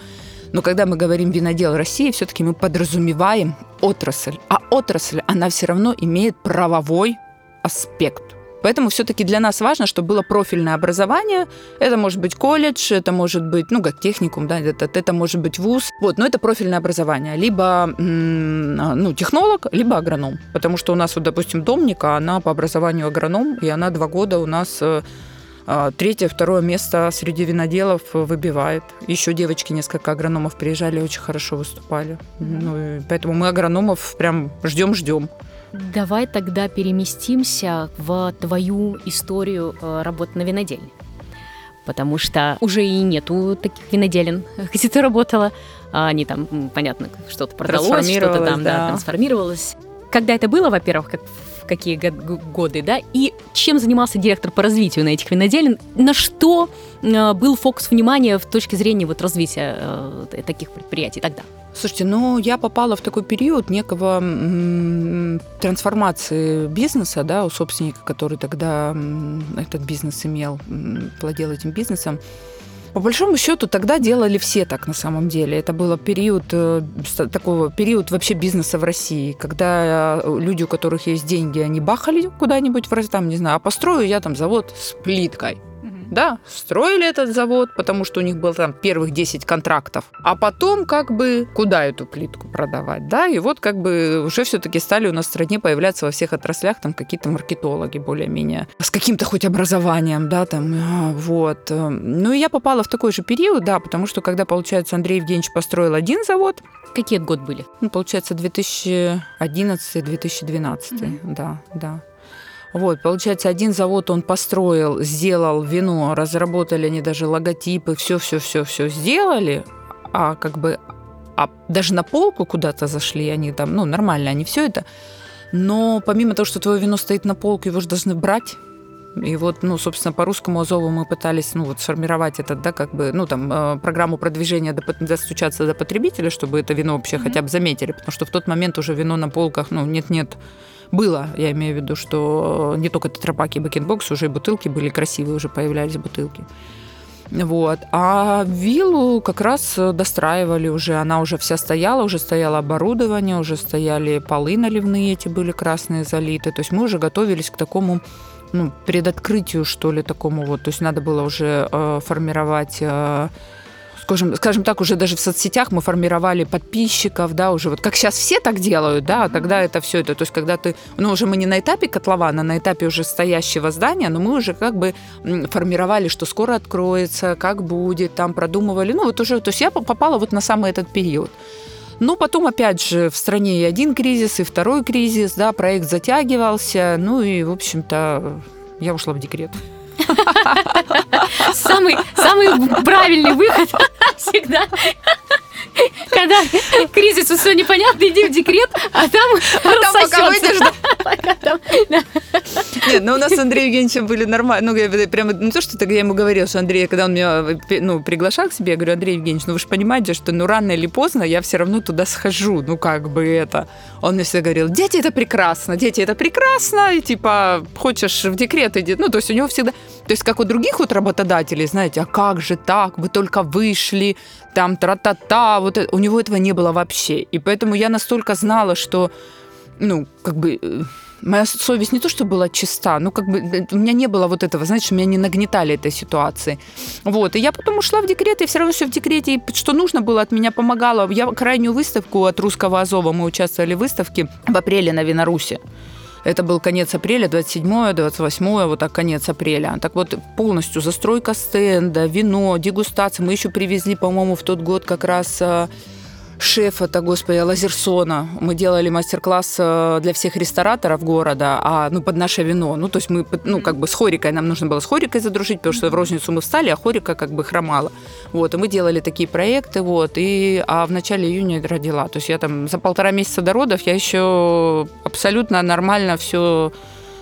Но когда мы говорим винодел России, все-таки мы подразумеваем отрасль. А отрасль, она все равно имеет правовой аспект. Поэтому все-таки для нас важно, чтобы было профильное образование. Это может быть колледж, это может быть, ну, как техникум, да, это, это может быть вуз. Вот, но это профильное образование. Либо, ну, технолог, либо агроном. Потому что у нас, вот, допустим, Домника, она по образованию агроном, и она два года у нас э, а, третье, второе место среди виноделов выбивает. Еще девочки, несколько агрономов приезжали, очень хорошо выступали. Ну, поэтому мы агрономов прям ждем-ждем. Давай тогда переместимся в твою историю э, работы на винодельне. Потому что уже и нету таких виноделин, где ты работала. А они там, понятно, что-то продалось, что-то там да. Да, трансформировалось. Когда это было, во-первых, как, в какие годы, да, и чем занимался директор по развитию на этих виноделин, на что э, был фокус внимания в точке зрения вот развития э, таких предприятий тогда? Слушайте, ну я попала в такой период некого трансформации бизнеса, да, у собственника, который тогда этот бизнес имел, владел этим бизнесом. По большому счету тогда делали все так на самом деле. Это был период э, такого период вообще бизнеса в России, когда э, люди, у которых есть деньги, они бахали куда-нибудь в там не знаю, а построю я там завод с плиткой. Да, строили этот завод, потому что у них было там первых 10 контрактов. А потом как бы куда эту плитку продавать, да? И вот как бы уже все-таки стали у нас в стране появляться во всех отраслях там какие-то маркетологи более-менее с каким-то хоть образованием, да, там, а, вот. Ну и я попала в такой же период, да, потому что когда, получается, Андрей Евгеньевич построил один завод, Какие годы были? Ну, получается, 2011-2012, mm-hmm. да, да. Вот, получается, один завод он построил, сделал вино, разработали они даже логотипы, все-все-все-все сделали, а как бы а даже на полку куда-то зашли, они там, ну, нормально, они все это. Но помимо того, что твое вино стоит на полке, его же должны брать. И вот, ну, собственно, по русскому Азову мы пытались, ну, вот сформировать этот, да, как бы, ну, там, э, программу продвижения, достучаться до потребителя, чтобы это вино вообще mm-hmm. хотя бы заметили, потому что в тот момент уже вино на полках, ну, нет-нет, было, я имею в виду, что не только тетрапаки и bag-in-box, уже и бутылки были красивые, уже появлялись бутылки. Вот. А виллу как раз достраивали уже. Она уже вся стояла, уже стояло оборудование, уже стояли полы наливные эти были красные залиты. То есть мы уже готовились к такому ну, предоткрытию, что ли, такому вот. То есть надо было уже э, формировать э, скажем, скажем так, уже даже в соцсетях мы формировали подписчиков, да, уже вот как сейчас все так делают, да, а тогда это все это, то есть когда ты, ну, уже мы не на этапе котлована, на этапе уже стоящего здания, но мы уже как бы формировали, что скоро откроется, как будет, там продумывали, ну, вот уже, то есть я попала вот на самый этот период. Но потом, опять же, в стране и один кризис, и второй кризис, да, проект затягивался, ну и, в общем-то, я ушла в декрет. Самый, самый правильный выход всегда когда кризис все непонятно, иди в декрет, а там а там пока выйдешь, да? Нет, ну у нас с Андреем Евгеньевичем были нормально. Ну, я прямо не то, что я ему говорила, что Андрей, когда он меня ну, приглашал к себе, я говорю, Андрей Евгеньевич, ну вы же понимаете, что ну рано или поздно я все равно туда схожу. Ну как бы это. Он мне всегда говорил, дети это прекрасно, дети это прекрасно, и типа хочешь в декрет иди. Ну, то есть у него всегда... То есть как у других вот работодателей, знаете, а как же так, вы только вышли, там тра-та-та, вот это. у него этого не было вообще. И поэтому я настолько знала, что, ну, как бы э, моя совесть не то, что была чиста, но как бы э, у меня не было вот этого, знаешь, меня не нагнетали этой ситуации. Вот, и я потом ушла в декрет, и все равно все в декрете, и что нужно было, от меня помогало. Я крайнюю выставку от Русского Азова, мы участвовали в выставке в апреле на Винорусе. Это был конец апреля, 27 28 вот так конец апреля. Так вот, полностью застройка стенда, вино, дегустация. Мы еще привезли, по-моему, в тот год как раз а, шефа-то, господи, Лазерсона. Мы делали мастер-класс э, для всех рестораторов города, а, ну, под наше вино. Ну, то есть мы, ну, как бы с Хорикой, нам нужно было с Хорикой задружить, потому что в розницу мы встали, а Хорика как бы хромала. Вот, и мы делали такие проекты, вот, и, а в начале июня родила. То есть я там за полтора месяца до родов я еще абсолютно нормально все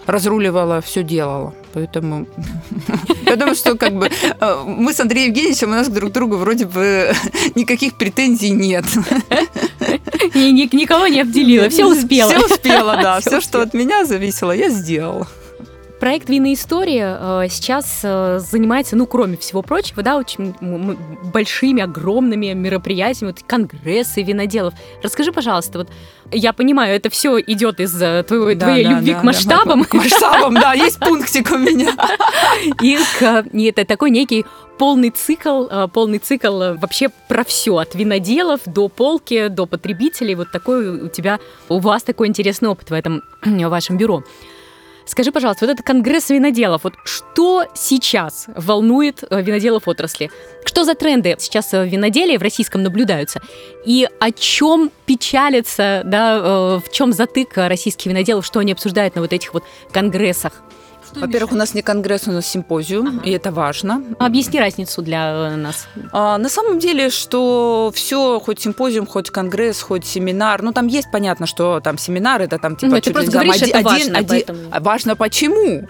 разруливала, все делала. Поэтому я думаю, что как бы э, мы с Андреем Евгеньевичем, у нас друг к другу вроде бы никаких претензий нет. Никого не обделила, все успела. Все успела, да. Все, что от меня зависело, я сделала. Проект «Винная история» э, сейчас э, занимается, ну, кроме всего прочего, да, очень большими, огромными мероприятиями, вот, конгрессы виноделов. Расскажи, пожалуйста, вот я понимаю, это все идет из э, твоей, да, твоей да, любви да, к масштабам. Да, к масштабам, да, есть пунктик у меня. И, и это такой некий полный цикл, полный цикл вообще про все, от виноделов до полки, до потребителей. Вот такой у тебя, у вас такой интересный опыт в этом в вашем бюро. Скажи, пожалуйста, вот этот конгресс виноделов, вот что сейчас волнует э, виноделов отрасли? Что за тренды сейчас в виноделии в российском наблюдаются? И о чем печалится, да, э, в чем затык российских виноделов, что они обсуждают на вот этих вот конгрессах? Во-первых, у нас не конгресс, у нас симпозиум, ага. и это важно. Объясни разницу для э, нас. А, на самом деле, что все, хоть симпозиум, хоть конгресс, хоть семинар, ну там есть понятно, что там семинар это там типа ну, чуть ли там один, это важно, один, поэтому... важно почему?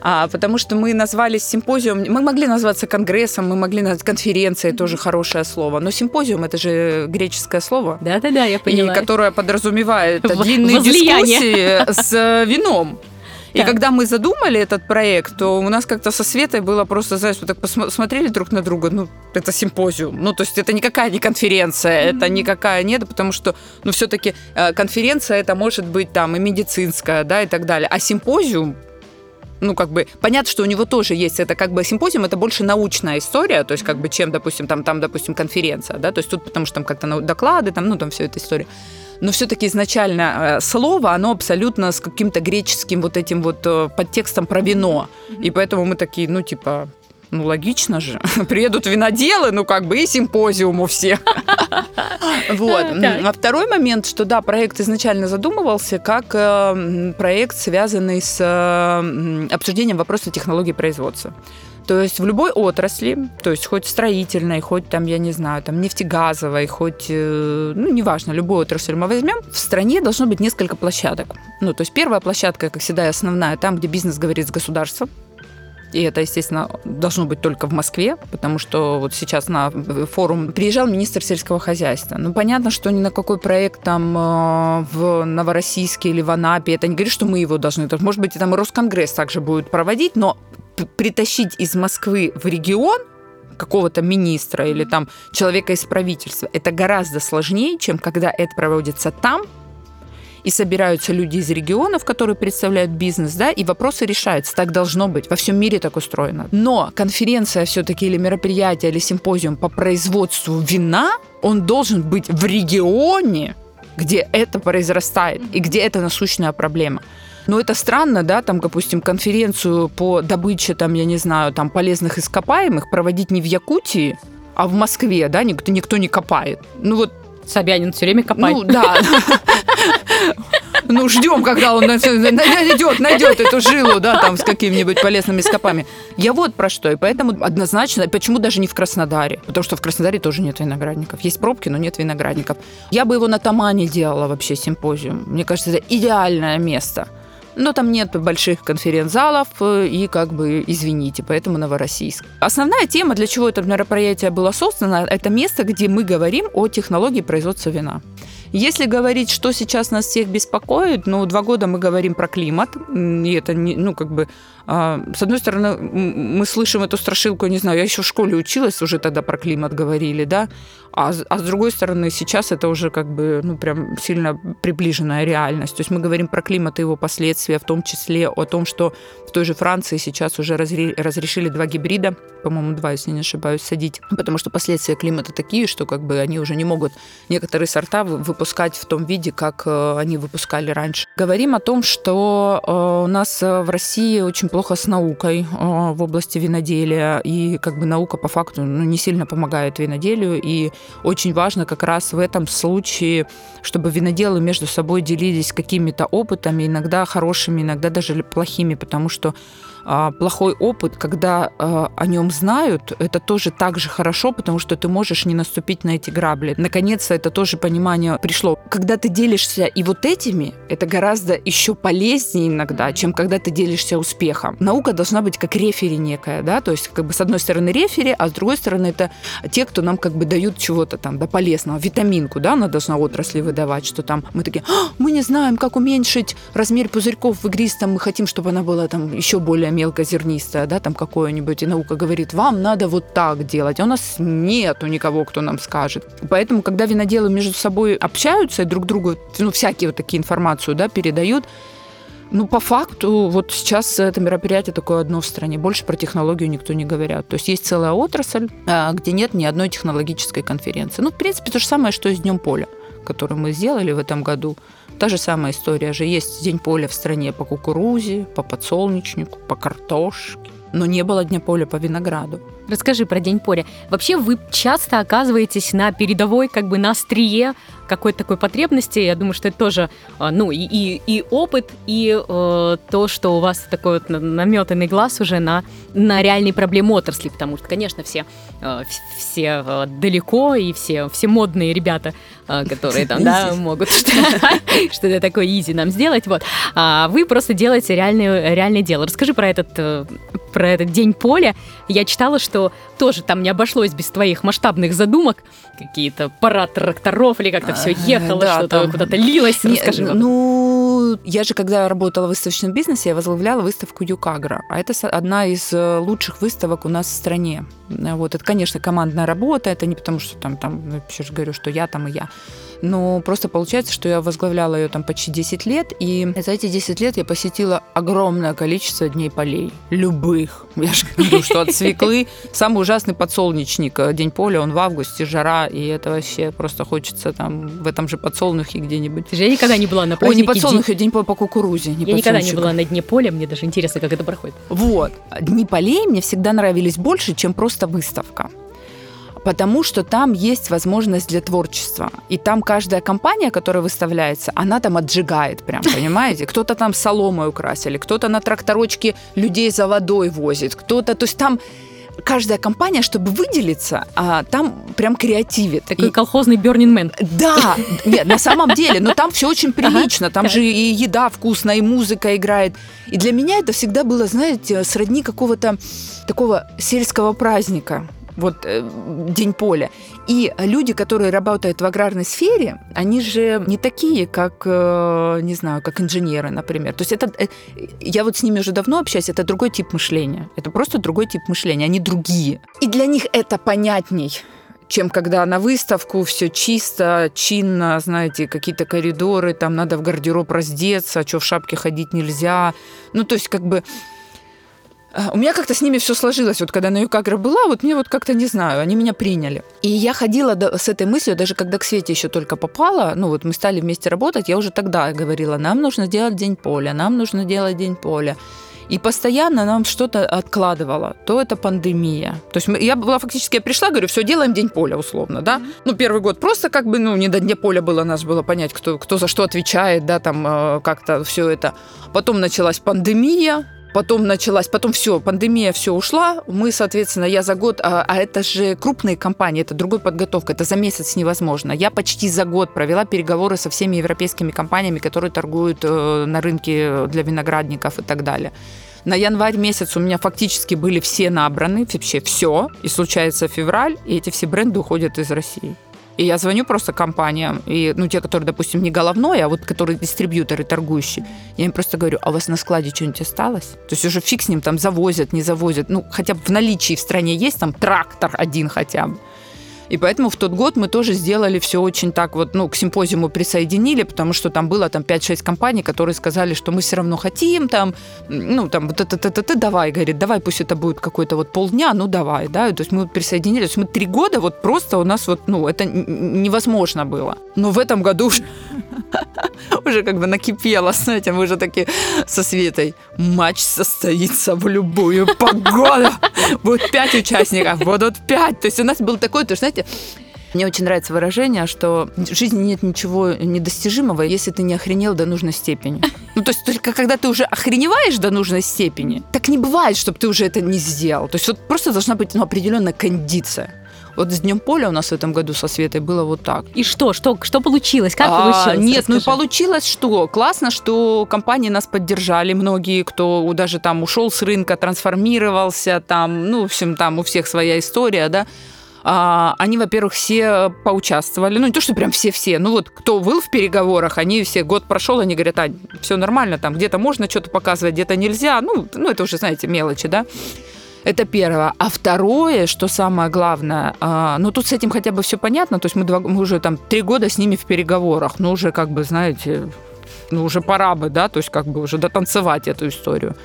А, потому что мы назвались симпозиум, мы могли назваться конгрессом, мы могли назвать конференцией, тоже хорошее слово, но симпозиум это же греческое слово. Да-да-да, я поняла. И которое подразумевает длинные дискуссии с вином. И когда мы задумали этот проект, то у нас как-то со Светой было просто, знаешь, вот так посмотрели друг на друга, ну, это симпозиум. Ну, то есть это никакая не конференция, mm-hmm. это никакая нет, потому что, ну, все-таки э, конференция это может быть там и медицинская, да, и так далее. А симпозиум, ну, как бы, понятно, что у него тоже есть, это как бы симпозиум, это больше научная история, то есть, как бы, чем, допустим, там, там, допустим, конференция, да, то есть тут, потому что там как-то доклады, там, ну, там все эта история но все-таки изначально э, слово, оно абсолютно с каким-то греческим вот этим вот э, подтекстом про вино. И поэтому мы такие, ну, типа, ну, логично же. Приедут виноделы, ну, как бы и симпозиум у всех. Вот. А второй момент, что да, проект изначально задумывался как э, проект, связанный с обсуждением вопроса технологий производства. То есть в любой отрасли, то есть хоть строительной, хоть там, я не знаю, там нефтегазовой, хоть, э, ну, неважно, любую отрасль мы возьмем, в стране должно быть несколько площадок. Ну, то есть первая площадка, как всегда, основная, там, где бизнес говорит с государством, и это, естественно, должно быть только в Москве, потому что вот сейчас на форум приезжал министр сельского хозяйства. Ну, понятно, что ни на какой проект там э, в Новороссийске или в Анапе, это не говорит, что мы его должны. Может быть, там и Росконгресс также будет проводить, но притащить из Москвы в регион какого-то министра или там человека из правительства, это гораздо сложнее, чем когда это проводится там, и собираются люди из регионов, которые представляют бизнес, да, и вопросы решаются. Так должно быть. Во всем мире так устроено. Но конференция все-таки или мероприятие, или симпозиум по производству вина, он должен быть в регионе, где это произрастает и где это насущная проблема. Но это странно, да, там, допустим, конференцию по добыче, там, я не знаю, там, полезных ископаемых проводить не в Якутии, а в Москве, да, никто, никто не копает. Ну вот Собянин все время копает. Ну, да. ну, ждем, когда он найдет, найдет эту жилу, да, там, с какими-нибудь полезными скопами. Я вот про что. И поэтому однозначно, почему даже не в Краснодаре? Потому что в Краснодаре тоже нет виноградников. Есть пробки, но нет виноградников. Я бы его на Тамане делала вообще симпозиум. Мне кажется, это идеальное место но там нет больших конференц-залов, э, и как бы, извините, поэтому Новороссийск. Основная тема, для чего это мероприятие было создано, это место, где мы говорим о технологии производства вина. Если говорить, что сейчас нас всех беспокоит, ну, два года мы говорим про климат, и это, не, ну, как бы, с одной стороны, мы слышим эту страшилку, не знаю, я еще в школе училась, уже тогда про климат говорили, да, а, а с другой стороны, сейчас это уже как бы, ну, прям сильно приближенная реальность. То есть мы говорим про климат и его последствия, в том числе о том, что в той же Франции сейчас уже разре, разрешили два гибрида, по-моему, два, если не ошибаюсь, садить, потому что последствия климата такие, что как бы они уже не могут некоторые сорта выпускать в том виде, как э, они выпускали раньше. Говорим о том, что э, у нас э, в России очень плохо с наукой в области виноделия, и как бы наука по факту ну, не сильно помогает виноделию, и очень важно как раз в этом случае, чтобы виноделы между собой делились какими-то опытами, иногда хорошими, иногда даже плохими, потому что плохой опыт, когда а, о нем знают, это тоже так же хорошо, потому что ты можешь не наступить на эти грабли. Наконец-то это тоже понимание пришло. Когда ты делишься и вот этими, это гораздо еще полезнее иногда, чем когда ты делишься успехом. Наука должна быть как рефери некая, да, то есть как бы с одной стороны рефери, а с другой стороны это те, кто нам как бы дают чего-то там, да, полезного, витаминку, да, она должна отрасли выдавать, что там мы такие, а, мы не знаем, как уменьшить размер пузырьков в игристом, мы хотим, чтобы она была там еще более мелкозернистое, да, там какое-нибудь, и наука говорит, вам надо вот так делать, а у нас нету никого, кто нам скажет. Поэтому, когда виноделы между собой общаются и друг другу, ну, всякие вот такие информацию, да, передают, ну, по факту, вот сейчас это мероприятие такое одно в стране. Больше про технологию никто не говорят. То есть есть целая отрасль, а, где нет ни одной технологической конференции. Ну, в принципе, то же самое, что и с Днем поля, который мы сделали в этом году. Та же самая история же. Есть День поля в стране по кукурузе, по подсолнечнику, по картошке. Но не было Дня поля по винограду. Расскажи про День поля. Вообще вы часто оказываетесь на передовой, как бы на острие какой-то такой потребности. Я думаю, что это тоже, а, ну, и, и, и опыт, и э, то, что у вас такой вот наметанный глаз уже на, на реальные проблемы отрасли, потому что, конечно, все, э, все э, далеко, и все, все модные ребята, э, которые там, да, могут что-то такое изи нам сделать, вот. А вы просто делаете реальное, реальное дело. Расскажи про этот, э, про этот день поля. Я читала, что тоже там не обошлось без твоих масштабных задумок, какие-то парад тракторов или как-то все ехало, да, что-то там... куда-то лилось. Не, Расскажи. Ну, я же, когда работала в выставочном бизнесе, я возглавляла выставку Юкагра. А это одна из э, лучших выставок у нас в стране. Вот, это, конечно, командная работа, это не потому, что там, там, ну, я же говорю, что я там и я. Но просто получается, что я возглавляла ее там почти 10 лет, и за эти 10 лет я посетила огромное количество дней полей. Любых. Я же говорю, что от свеклы самый ужасный подсолнечник. День поля, он в августе, жара, и это вообще просто хочется там в этом же подсолнухе где-нибудь. Я никогда не была на празднике. Ой, не подсолнухе, день, день по кукурузе. Не я никогда не была на дне поля, мне даже интересно, как это проходит. Вот. Дни полей мне всегда нравились больше, чем просто выставка потому что там есть возможность для творчества. И там каждая компания, которая выставляется, она там отжигает прям, понимаете? Кто-то там соломой украсили, кто-то на тракторочке людей за водой возит, кто-то... То есть там каждая компания, чтобы выделиться, а, там прям креативит. Такой и... колхозный Burning Man. Да, нет, на самом деле, но там все очень прилично, там же и еда вкусная, и музыка играет. И для меня это всегда было, знаете, сродни какого-то такого сельского праздника вот э, День поля. И люди, которые работают в аграрной сфере, они же не такие, как, э, не знаю, как инженеры, например. То есть это, э, я вот с ними уже давно общаюсь, это другой тип мышления. Это просто другой тип мышления, они другие. И для них это понятней чем когда на выставку все чисто, чинно, знаете, какие-то коридоры, там надо в гардероб раздеться, а что в шапке ходить нельзя. Ну, то есть как бы у меня как-то с ними все сложилось. Вот когда на Юкагра была, вот мне вот как-то, не знаю, они меня приняли. И я ходила с этой мыслью, даже когда к Свете еще только попала, ну вот мы стали вместе работать, я уже тогда говорила, нам нужно делать День поля, нам нужно делать День поля. И постоянно нам что-то откладывало. То это пандемия. То есть я была фактически, я пришла, говорю, все, делаем день поля, условно, да. Ну, первый год просто как бы, ну, не до дня поля было, нас было понять, кто, кто за что отвечает, да, там э, как-то все это. Потом началась пандемия, Потом началась, потом все, пандемия все ушла. Мы, соответственно, я за год, а, а это же крупные компании, это другой подготовка, это за месяц невозможно. Я почти за год провела переговоры со всеми европейскими компаниями, которые торгуют э, на рынке для виноградников и так далее. На январь месяц у меня фактически были все набраны, вообще все. И случается февраль, и эти все бренды уходят из России. И я звоню просто компаниям, и, ну, те, которые, допустим, не головной, а вот которые дистрибьюторы, торгующие, я им просто говорю, а у вас на складе что-нибудь осталось? То есть уже фиг с ним там завозят, не завозят. Ну, хотя бы в наличии в стране есть там трактор один хотя бы. И поэтому в тот год мы тоже сделали все очень так вот, ну, к симпозиуму присоединили, потому что там было там 5-6 компаний, которые сказали, что мы все равно хотим там, ну, там, вот это, это, это, давай, говорит, давай, пусть это будет какой-то вот полдня, ну, давай, да, то есть мы присоединились, то есть мы три года вот просто у нас вот, ну, это невозможно было. Но в этом году уже, как бы накипело, знаете, мы уже такие со Светой, матч состоится в любую погоду, будет пять участников, будут пять, то есть у нас был такой, то, знаете, мне очень нравится выражение, что в жизни нет ничего недостижимого, если ты не охренел до нужной степени. Ну, то есть только когда ты уже охреневаешь до нужной степени, так не бывает, чтобы ты уже это не сделал. То есть вот просто должна быть ну, определенная кондиция. Вот с Днем поля у нас в этом году со Светой было вот так. И что? Что, что получилось? Как а, получилось? Нет, Расскажи. ну получилось что? Классно, что компании нас поддержали. Многие, кто даже там ушел с рынка, трансформировался, там, ну, в общем, там у всех своя история, да а, они, во-первых, все поучаствовали. Ну, не то, что прям все-все. Ну, вот кто был в переговорах, они все, год прошел, они говорят, а, все нормально, там где-то можно что-то показывать, где-то нельзя. Ну, ну, это уже, знаете, мелочи, да. Это первое. А второе, что самое главное, а, ну тут с этим хотя бы все понятно, то есть мы, два, мы уже там три года с ними в переговорах, ну уже как бы, знаете, ну уже пора бы, да, то есть как бы уже дотанцевать эту историю.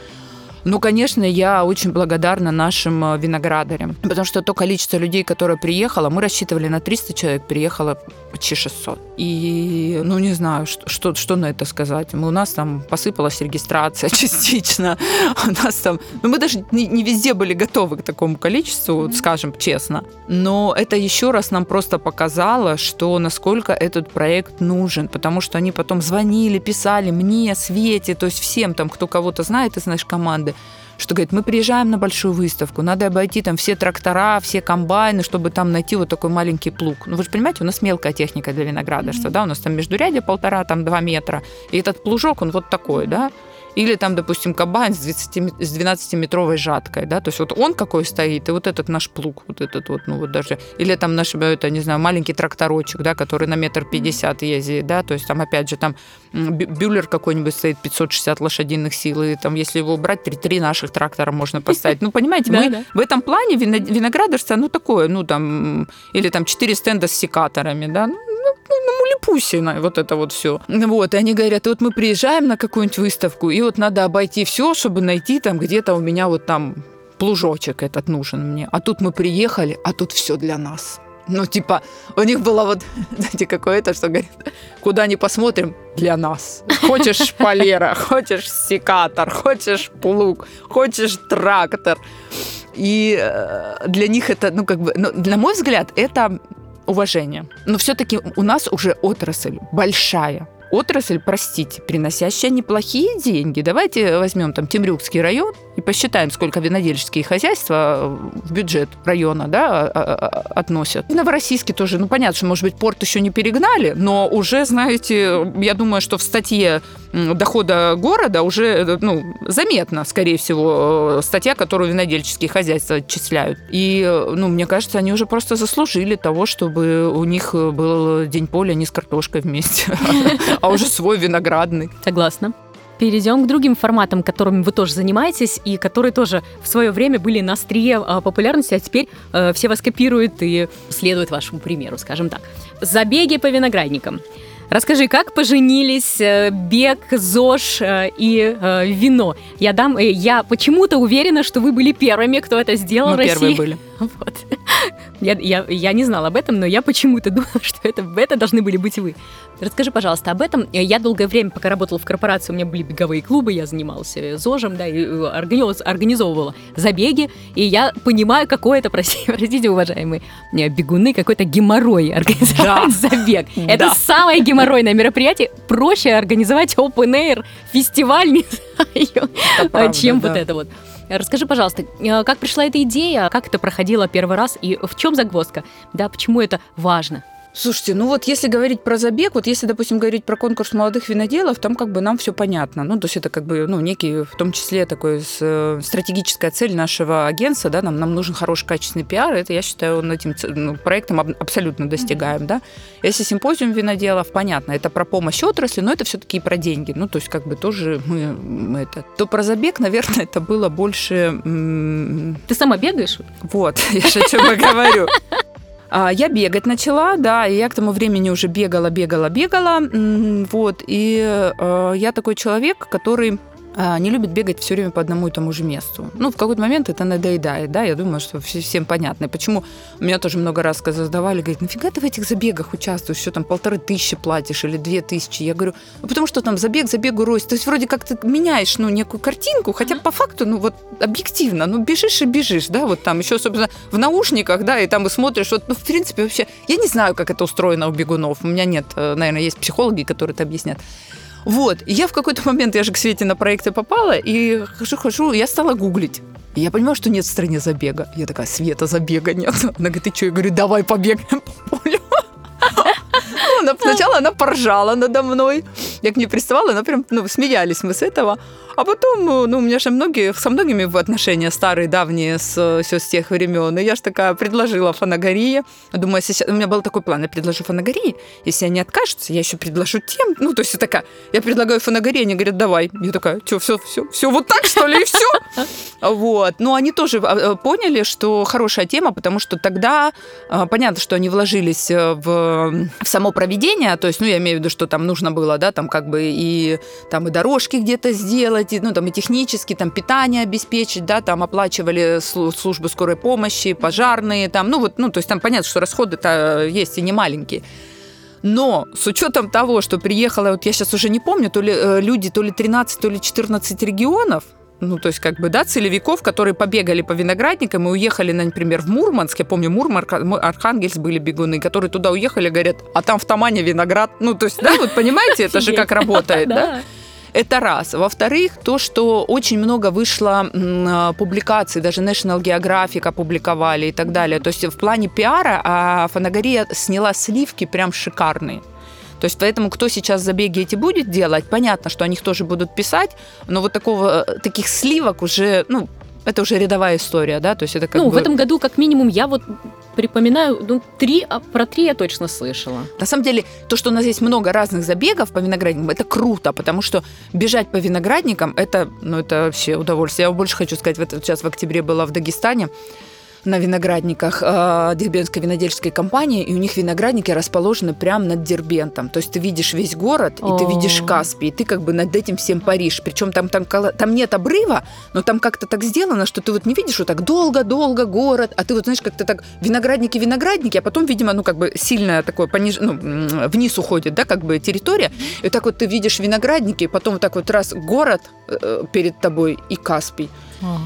Ну, конечно, я очень благодарна нашим э, виноградарям, потому что то количество людей, которое приехало, мы рассчитывали на 300 человек, приехало почти 600. И, ну, не знаю, что, что, что на это сказать. Мы, у нас там посыпалась регистрация частично, у нас там... Ну, мы даже не, не везде были готовы к такому количеству, вот, скажем честно. Но это еще раз нам просто показало, что насколько этот проект нужен, потому что они потом звонили, писали мне, Свете, то есть всем там, кто кого-то знает из нашей команды, что говорит, мы приезжаем на большую выставку, надо обойти там все трактора, все комбайны, чтобы там найти вот такой маленький плуг. Ну, вы же понимаете, у нас мелкая техника для виноградарства, mm-hmm. да, у нас там междурядье полтора, там два метра, и этот плужок, он вот такой, да, или там, допустим, кабан с, 20, с 12-метровой жаткой, да, то есть вот он какой стоит, и вот этот наш плуг, вот этот вот, ну вот даже, или там наш, это, не знаю, маленький тракторочек, да, который на метр пятьдесят ездит, да, то есть там опять же там бюллер какой-нибудь стоит 560 лошадиных сил, и там если его брать, три, три наших трактора можно поставить. Ну, понимаете, мы в этом плане виноградарство, ну, такое, ну, там, или там четыре стенда с секаторами, да, ну, Пусиной, вот это вот все. Вот, и они говорят, вот мы приезжаем на какую-нибудь выставку, и вот надо обойти все, чтобы найти там где-то у меня вот там плужочек этот нужен мне. А тут мы приехали, а тут все для нас. Ну, типа, у них было вот, знаете, какое-то, что говорит, куда ни посмотрим, для нас. Хочешь шпалера, хочешь секатор, хочешь плуг, хочешь трактор. И э, для них это, ну, как бы, ну, на мой взгляд, это уважение. Но все-таки у нас уже отрасль большая отрасль, простите, приносящая неплохие деньги. Давайте возьмем там Темрюкский район и посчитаем, сколько винодельческие хозяйства в бюджет района да, а, а, а, относят. И Новороссийске тоже, ну понятно, что, может быть, порт еще не перегнали, но уже, знаете, я думаю, что в статье дохода города уже ну, заметно, скорее всего, статья, которую винодельческие хозяйства отчисляют. И, ну, мне кажется, они уже просто заслужили того, чтобы у них был день поля не с картошкой вместе, а уже свой виноградный. Согласна. Перейдем к другим форматам, которыми вы тоже занимаетесь, и которые тоже в свое время были на острие а, популярности, а теперь э, все вас копируют и следуют вашему примеру, скажем так. Забеги по виноградникам. Расскажи, как поженились э, бег, ЗОЖ э, и э, вино? Я дам, я почему-то уверена, что вы были первыми, кто это сделал Мы в России. первые были. Вот. Я, я, я не знала об этом, но я почему-то думала, что это, это должны были быть вы. Расскажи, пожалуйста, об этом. Я долгое время, пока работала в корпорации, у меня были беговые клубы, я занимался ЗОЖем, да, и э, организовывала забеги, и я понимаю, какой это, простите, уважаемые бегуны, какой-то геморрой организовать да. забег. Это да. самое геморройное мероприятие. Проще организовать open air фестиваль, не знаю, правда, чем да. вот это вот. Расскажи, пожалуйста, э, как пришла эта идея, как это проходило первый раз и в чем загвоздка? Да, почему это важно? Слушайте, ну вот если говорить про забег, вот если, допустим, говорить про конкурс молодых виноделов, там как бы нам все понятно. Ну, то есть это как бы, ну, некий, в том числе такой э, стратегическая цель нашего агентства, да, нам, нам нужен хороший, качественный пиар, это, я считаю, он этим ну, проектом абсолютно достигаем, да. Если симпозиум виноделов, понятно, это про помощь отрасли, но это все-таки и про деньги. Ну, то есть как бы тоже мы, мы это... То про забег, наверное, это было больше... Ты сама бегаешь? Вот, я же о чем говорю. А, я бегать начала, да, и я к тому времени уже бегала, бегала, бегала. Вот, и э, я такой человек, который не любит бегать все время по одному и тому же месту. Ну, в какой-то момент это надоедает, да, я думаю, что всем понятно. И почему меня тоже много раз задавали, говорят, нафига ты в этих забегах участвуешь, что там полторы тысячи платишь или две тысячи? Я говорю, ну, потому что там забег, забегу рост. То есть вроде как ты меняешь, ну, некую картинку, хотя по факту, ну, вот объективно, ну, бежишь и бежишь, да, вот там еще, собственно, в наушниках, да, и там и смотришь, вот, ну, в принципе, вообще, я не знаю, как это устроено у бегунов, у меня нет, э, наверное, есть психологи, которые это объяснят. Вот. И я в какой-то момент, я же к Свете на проекты попала, и хожу-хожу, я стала гуглить. И я понимаю, что нет в стране забега. Я такая, Света, забега нет. Она говорит, ты что? Я говорю, давай побегаем по полю. Ну, сначала она поржала надо мной. Я к ней приставала, она прям, ну, смеялись мы с этого. А потом, ну, у меня же многие, со многими отношения старые, давние, с, все с тех времен. И я же такая предложила фанагории. Думаю, если, у меня был такой план, я предложу фанагории. Если они откажутся, я еще предложу тем. Ну, то есть такая, я предлагаю фанагории, они говорят, давай. Я такая, что, все, все, все, вот так, что ли, и все? Вот. Но они тоже а, э, поняли, что хорошая тема, потому что тогда а, понятно, что они вложились э, в, в само проведение, то есть, ну, я имею в виду, что там нужно было, да, там как бы и там и дорожки где-то сделать, делать, ну, там, и технически, там, питание обеспечить, да, там, оплачивали службу скорой помощи, пожарные, там, ну, вот, ну, то есть там понятно, что расходы-то есть и не маленькие. Но с учетом того, что приехало, вот я сейчас уже не помню, то ли э, люди, то ли 13, то ли 14 регионов, ну, то есть, как бы, да, целевиков, которые побегали по виноградникам и уехали, например, в Мурманск. Я помню, Мурманск, Архангельск были бегуны, которые туда уехали, говорят, а там в Тамане виноград. Ну, то есть, да, вот понимаете, это же как работает, да? Это раз. Во-вторых, то, что очень много вышло а, публикаций, даже National Geographic опубликовали и так далее. То есть в плане пиара а Фанагория сняла сливки прям шикарные. То есть поэтому кто сейчас забеги эти будет делать, понятно, что о них тоже будут писать, но вот такого, э, таких сливок уже, ну, это уже рядовая история, да, то есть это как Ну, бы... в этом году как минимум я вот припоминаю, ну, три, а про три я точно слышала. На самом деле, то, что у нас есть много разных забегов по виноградникам, это круто, потому что бежать по виноградникам, это, ну, это вообще удовольствие. Я больше хочу сказать, вот сейчас в октябре была в Дагестане, на виноградниках э, Дербентской винодельческой компании, и у них виноградники расположены прямо над Дербентом. То есть ты видишь весь город, и ты видишь Каспий, и ты как бы над этим всем паришь. Причем там, там, там нет обрыва, но там как-то так сделано, что ты вот не видишь вот так долго-долго город, а ты вот знаешь, как-то так виноградники-виноградники, а потом, видимо, ну как бы сильно такое пониж... ну, вниз уходит, да, как бы территория. И так вот ты видишь виноградники, и потом вот так вот раз город э, перед тобой и Каспий.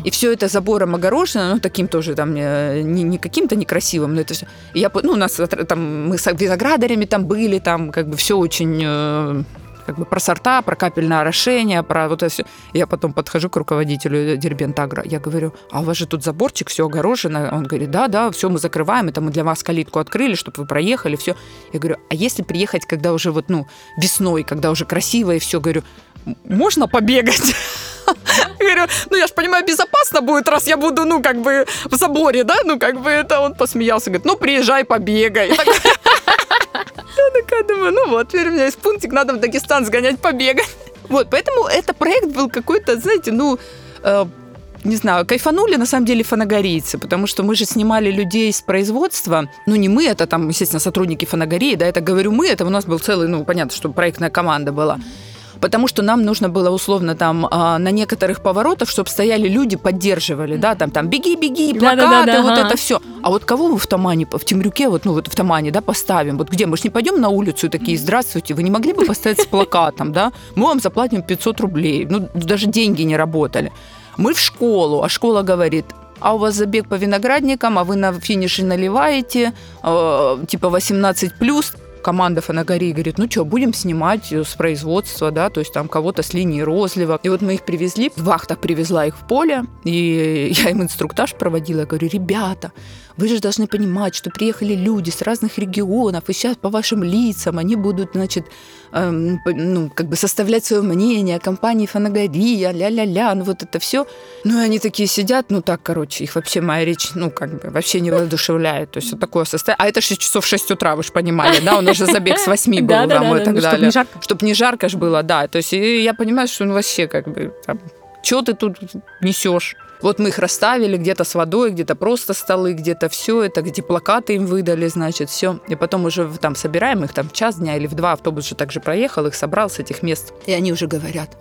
И все это забором огорожено, ну, таким тоже там э, не, не каким-то некрасивым, но это все. Я, ну, у нас там, мы с виноградарями там были, там как бы все очень э, как бы про сорта, про капельное орошение, про вот это все. Я потом подхожу к руководителю Дербентагра, я говорю, а у вас же тут заборчик, все огорожено. Он говорит, да, да, все мы закрываем, это мы для вас калитку открыли, чтобы вы проехали, все. Я говорю, а если приехать, когда уже вот, ну, весной, когда уже красиво и все, говорю, можно побегать? Говорю, ну я же понимаю, безопасно будет, раз я буду, ну, как бы в заборе, да? Ну, как бы это он посмеялся, говорит, ну, приезжай, побегай. Я такая думаю, ну вот, теперь у меня есть пунктик, надо в Дагестан сгонять, побегать. Вот, поэтому это проект был какой-то, знаете, ну, э, не знаю, кайфанули на самом деле фанагорийцы, потому что мы же снимали людей с производства. Ну, не мы, это там, естественно, сотрудники фанагории, да, это говорю мы, это у нас был целый, ну, понятно, что проектная команда была. Потому что нам нужно было условно там а, на некоторых поворотах, чтобы стояли люди, поддерживали, да, там, там, беги, беги, плакаты, да, да, да, вот ага. это все. А вот кого мы в Тамане, в Темрюке, вот, ну, вот в Тамане, да, поставим? Вот где? Мы же не пойдем на улицу и такие, здравствуйте, вы не могли бы поставить с плакатом, да? Мы вам заплатим 500 рублей. Ну, даже деньги не работали. Мы в школу, а школа говорит, а у вас забег по виноградникам, а вы на финише наливаете, э, типа 18 плюс, команда Фанагории говорит, ну что, будем снимать с производства, да, то есть там кого-то с линии розлива. И вот мы их привезли, вахта привезла их в поле, и я им инструктаж проводила, я говорю, ребята, вы же должны понимать, что приехали люди с разных регионов, и сейчас по вашим лицам они будут, значит, эм, ну, как бы составлять свое мнение о компании Фанагория, ля-ля-ля, ну вот это все. Ну и они такие сидят, ну так, короче, их вообще моя речь, ну как бы вообще не воодушевляет. То есть вот такое состояние. А это 6 часов 6 утра, вы же понимали, да, у нас же забег с 8 был там и так далее. Чтобы не жарко. Чтобы не жарко же было, да. То есть я понимаю, что ну вообще как бы там, что ты тут несешь? Вот мы их расставили где-то с водой, где-то просто столы, где-то все это, где плакаты им выдали, значит, все. И потом уже там собираем их там в час дня или в два, автобус же также проехал, их собрал с этих мест. И они уже говорят,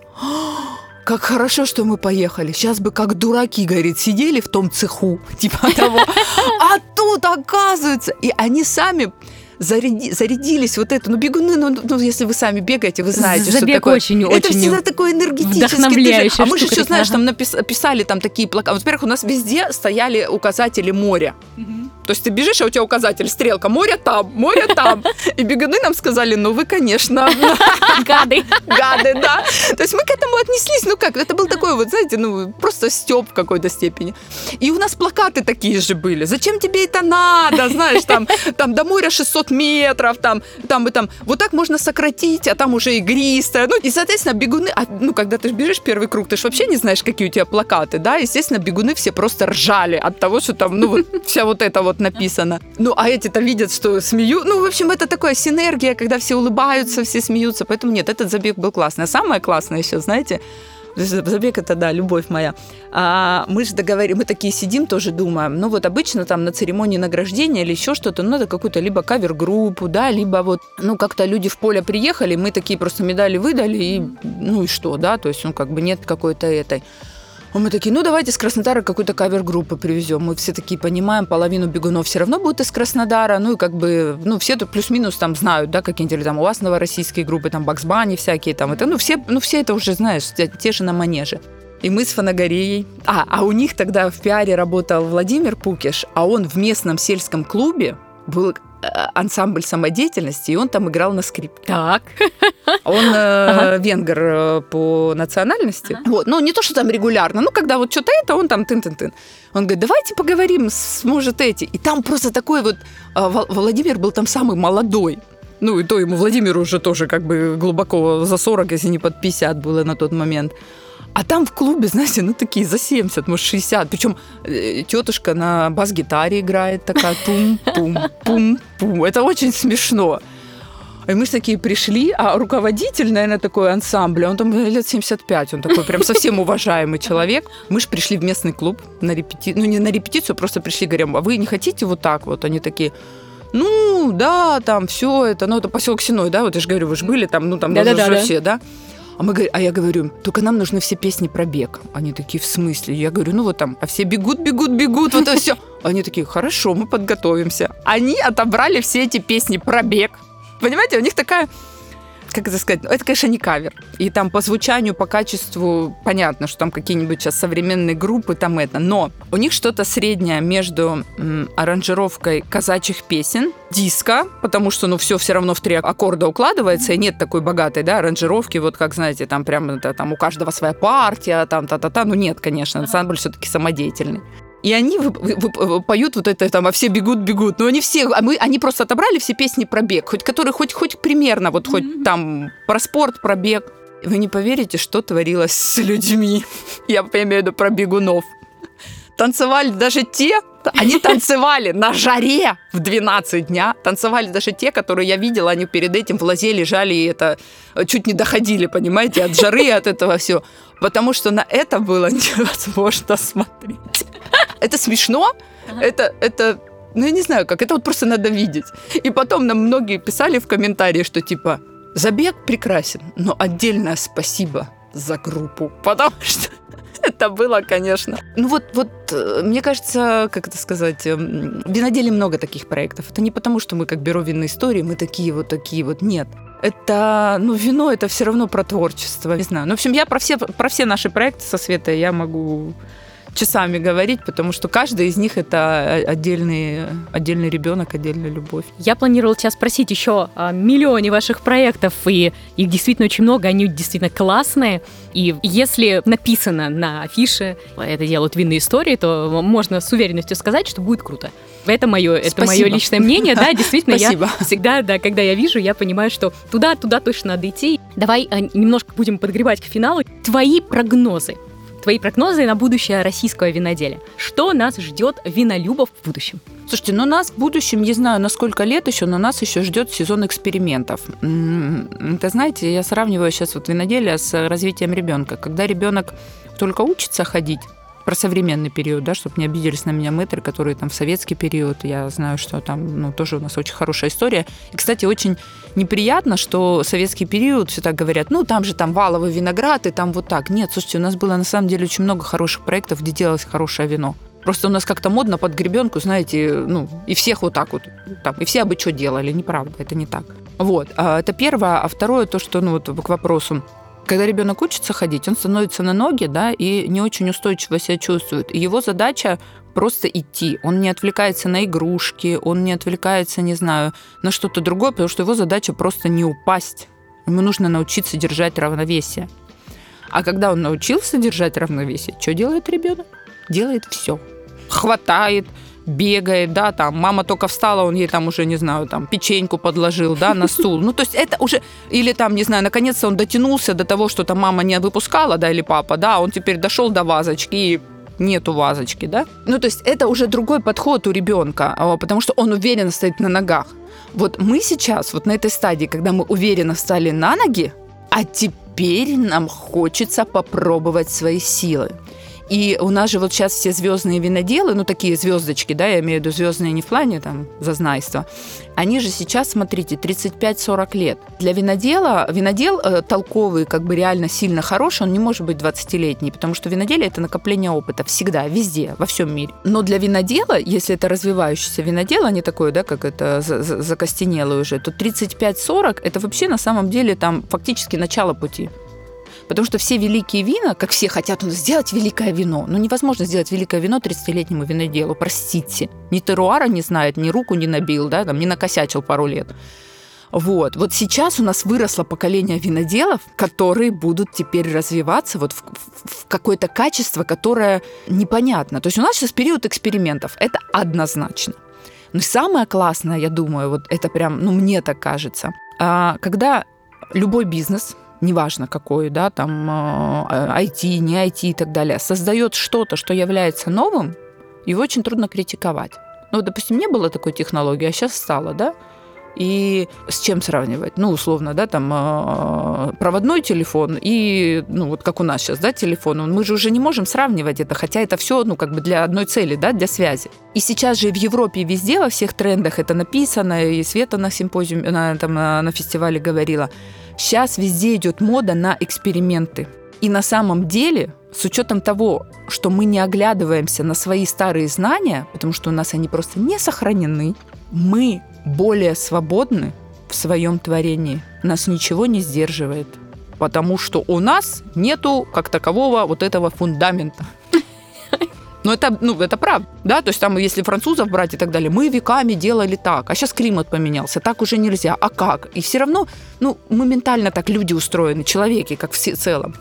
как хорошо, что мы поехали. Сейчас бы как дураки, говорит, сидели в том цеху, типа того. А тут, оказывается, и они сами заряди, зарядились вот это. Ну, бегуны, ну, ну, если вы сами бегаете, вы знаете, Забег что такое. очень, это очень всегда такое энергетическое. А мы же еще, знаешь, там напис, писали там такие плакаты. Во-первых, у нас везде стояли указатели моря. Угу. То есть ты бежишь, а у тебя указатель, стрелка, море там, море там. И бегуны нам сказали, ну вы, конечно... Гады. Гады, да. То есть мы к этому отнеслись, ну как, это был такой вот, знаете, ну просто степ в какой-то степени. И у нас плакаты такие же были. Зачем тебе это надо, знаешь, там, там до моря 600 метров, там, там и там. Вот так можно сократить, а там уже игристое. Ну и, соответственно, бегуны, а, ну когда ты бежишь первый круг, ты же вообще не знаешь, какие у тебя плакаты, да, естественно, бегуны все просто ржали от того, что там, ну вот вся вот эта вот вот написано. Ну, а эти-то видят, что смею. Ну, в общем, это такая синергия, когда все улыбаются, все смеются. Поэтому нет, этот забег был классный. А самое классное еще, знаете, Забег это, да, любовь моя. А мы же договорим, мы такие сидим, тоже думаем, ну вот обычно там на церемонии награждения или еще что-то, ну надо какую-то либо кавер-группу, да, либо вот, ну как-то люди в поле приехали, мы такие просто медали выдали, и ну и что, да, то есть, ну как бы нет какой-то этой. А мы такие, ну давайте с Краснодара какую-то кавер-группу привезем. Мы все такие понимаем, половину бегунов все равно будет из Краснодара. Ну и как бы, ну все тут плюс-минус там знают, да, какие-нибудь там у вас новороссийские группы, там Баксбани всякие там. Это, ну все, ну все это уже знаешь, те, же на манеже. И мы с Фанагорией. А, а у них тогда в пиаре работал Владимир Пукиш, а он в местном сельском клубе был ансамбль самодеятельности, и он там играл на скрипке. Так. Он э, ага. венгер э, по национальности. Ага. Вот. Ну, не то, что там регулярно. Ну, когда вот что-то это, он там тын-тын-тын. Он говорит, давайте поговорим, с, может, эти. И там просто такой вот... Э, Владимир был там самый молодой. Ну, и то ему Владимиру уже тоже как бы глубоко за 40, если не под 50 было на тот момент. А там в клубе, знаете, ну такие за 70, может 60. Причем э, тетушка на бас-гитаре играет такая тум-пум-пум-пум. Это очень смешно. И мы же такие пришли, а руководитель, наверное, такой ансамбля, он там лет 75, он такой прям совсем уважаемый человек. Мы же пришли в местный клуб на репетицию, ну не на репетицию, просто пришли, говорим, а вы не хотите вот так вот? Они такие, ну, да, там все это, ну, это поселок Синой, да, вот я же говорю, вы же были там, ну, там да, даже да, все, да. А, мы, а я говорю, только нам нужны все песни про бег. Они такие, в смысле? Я говорю, ну вот там, а все бегут, бегут, бегут, вот это все. Они такие, хорошо, мы подготовимся. Они отобрали все эти песни про бег. Понимаете, у них такая как это сказать, это, конечно, не кавер. И там по звучанию, по качеству понятно, что там какие-нибудь сейчас современные группы, там это. Но у них что-то среднее между м, аранжировкой казачьих песен, диска, потому что, ну, все все равно в три аккорда укладывается, и нет такой богатой, да, аранжировки, вот как, знаете, там прям это, там у каждого своя партия, там та-та-та. Ну, нет, конечно, ансамбль все-таки самодеятельный. И они вы, вы, вы, поют вот это там, а все бегут, бегут. Но они все, а мы, они просто отобрали все песни про бег, хоть которые хоть, хоть примерно, вот mm-hmm. хоть там про спорт, про бег. Вы не поверите, что творилось с людьми. Я имею в виду про бегунов. Танцевали даже те, они танцевали на жаре в 12 дня. Танцевали даже те, которые я видела, они перед этим в лазе лежали и это э, чуть не доходили, понимаете, от жары, от этого все. Потому что на это было невозможно смотреть. Это смешно, это, это ну, я не знаю как, это вот просто надо видеть. И потом нам многие писали в комментарии, что типа, забег прекрасен, но отдельное спасибо за группу, потому что это было, конечно. Ну вот, вот, э, мне кажется, как это сказать, эм, в виноделии много таких проектов. Это не потому, что мы как бюро винной истории, мы такие вот такие вот. Нет. Это, ну, вино это все равно про творчество. Не знаю. Ну, в общем, я про все, про все наши проекты со Светой я могу часами говорить, потому что каждый из них это отдельный, отдельный ребенок, отдельная любовь. Я планировала тебя спросить еще о миллионе ваших проектов, и их действительно очень много, они действительно классные. И если написано на афише, это делают винные истории, то можно с уверенностью сказать, что будет круто. Это мое, это мое личное мнение, да, действительно, Спасибо. я всегда, да, когда я вижу, я понимаю, что туда, туда точно надо идти. Давай а, немножко будем подгребать к финалу. Твои прогнозы твои прогнозы на будущее российского виноделия. Что нас ждет винолюбов в будущем? Слушайте, ну нас в будущем, не знаю, на сколько лет еще, но нас еще ждет сезон экспериментов. Это, знаете, я сравниваю сейчас вот виноделие с развитием ребенка. Когда ребенок только учится ходить, про современный период, да, чтобы не обиделись на меня мэтры, которые там в советский период, я знаю, что там, ну, тоже у нас очень хорошая история. И, кстати, очень неприятно, что советский период все так говорят, ну, там же там валовый виноград, и там вот так. Нет, слушайте, у нас было на самом деле очень много хороших проектов, где делалось хорошее вино. Просто у нас как-то модно под гребенку, знаете, ну, и всех вот так вот, там, и все бы что делали, неправда, это не так. Вот, а, это первое. А второе, то, что, ну, вот к вопросу, когда ребенок учится ходить, он становится на ноги, да, и не очень устойчиво себя чувствует. И его задача просто идти. Он не отвлекается на игрушки, он не отвлекается, не знаю, на что-то другое, потому что его задача просто не упасть. Ему нужно научиться держать равновесие. А когда он научился держать равновесие, что делает ребенок? Делает все. Хватает, бегает, да, там, мама только встала, он ей там уже, не знаю, там, печеньку подложил, да, на стул. Ну, то есть это уже, или там, не знаю, наконец-то он дотянулся до того, что там мама не выпускала, да, или папа, да, он теперь дошел до вазочки и нету вазочки, да. Ну, то есть это уже другой подход у ребенка, а, потому что он уверенно стоит на ногах. Вот мы сейчас, вот на этой стадии, когда мы уверенно встали на ноги, а теперь нам хочется попробовать свои силы. И у нас же вот сейчас все звездные виноделы, ну такие звездочки, да, я имею в виду звездные не в плане там зазнайства, они же сейчас, смотрите, 35-40 лет. Для винодела, винодел э, толковый, как бы реально сильно хороший, он не может быть 20-летний, потому что виноделие – это накопление опыта всегда, везде, во всем мире. Но для винодела, если это развивающийся винодел, а не такой, да, как это закостенелый уже, то 35-40 – это вообще на самом деле там фактически начало пути. Потому что все великие вина, как все хотят сделать великое вино, но невозможно сделать великое вино 30-летнему виноделу, простите. Ни теруара не знает, ни руку не набил, да, там, не накосячил пару лет. Вот. Вот сейчас у нас выросло поколение виноделов, которые будут теперь развиваться вот в, в какое-то качество, которое непонятно. То есть у нас сейчас период экспериментов. Это однозначно. Но самое классное, я думаю, вот это прям, ну мне так кажется, а, когда любой бизнес, неважно какой, да, там IT, а, не IT и так далее, создает что-то, что является новым, его очень трудно критиковать. Ну, допустим, не было такой технологии, а сейчас стало, да? И с чем сравнивать? Ну, условно, да, там а, проводной телефон и, ну, вот как у нас сейчас, да, телефон. Мы же уже не можем сравнивать это, хотя это все, ну, как бы для одной цели, да, для связи. И сейчас же в Европе везде, во всех трендах это написано, и Света на симпозиуме, на, там, на фестивале говорила – Сейчас везде идет мода на эксперименты. И на самом деле, с учетом того, что мы не оглядываемся на свои старые знания, потому что у нас они просто не сохранены, мы более свободны в своем творении. Нас ничего не сдерживает. Потому что у нас нету как такового вот этого фундамента. Но это, ну, это правда, да, то есть там, если французов брать и так далее, мы веками делали так, а сейчас климат поменялся, так уже нельзя, а как? И все равно, ну, моментально так люди устроены, человеки, как в целом.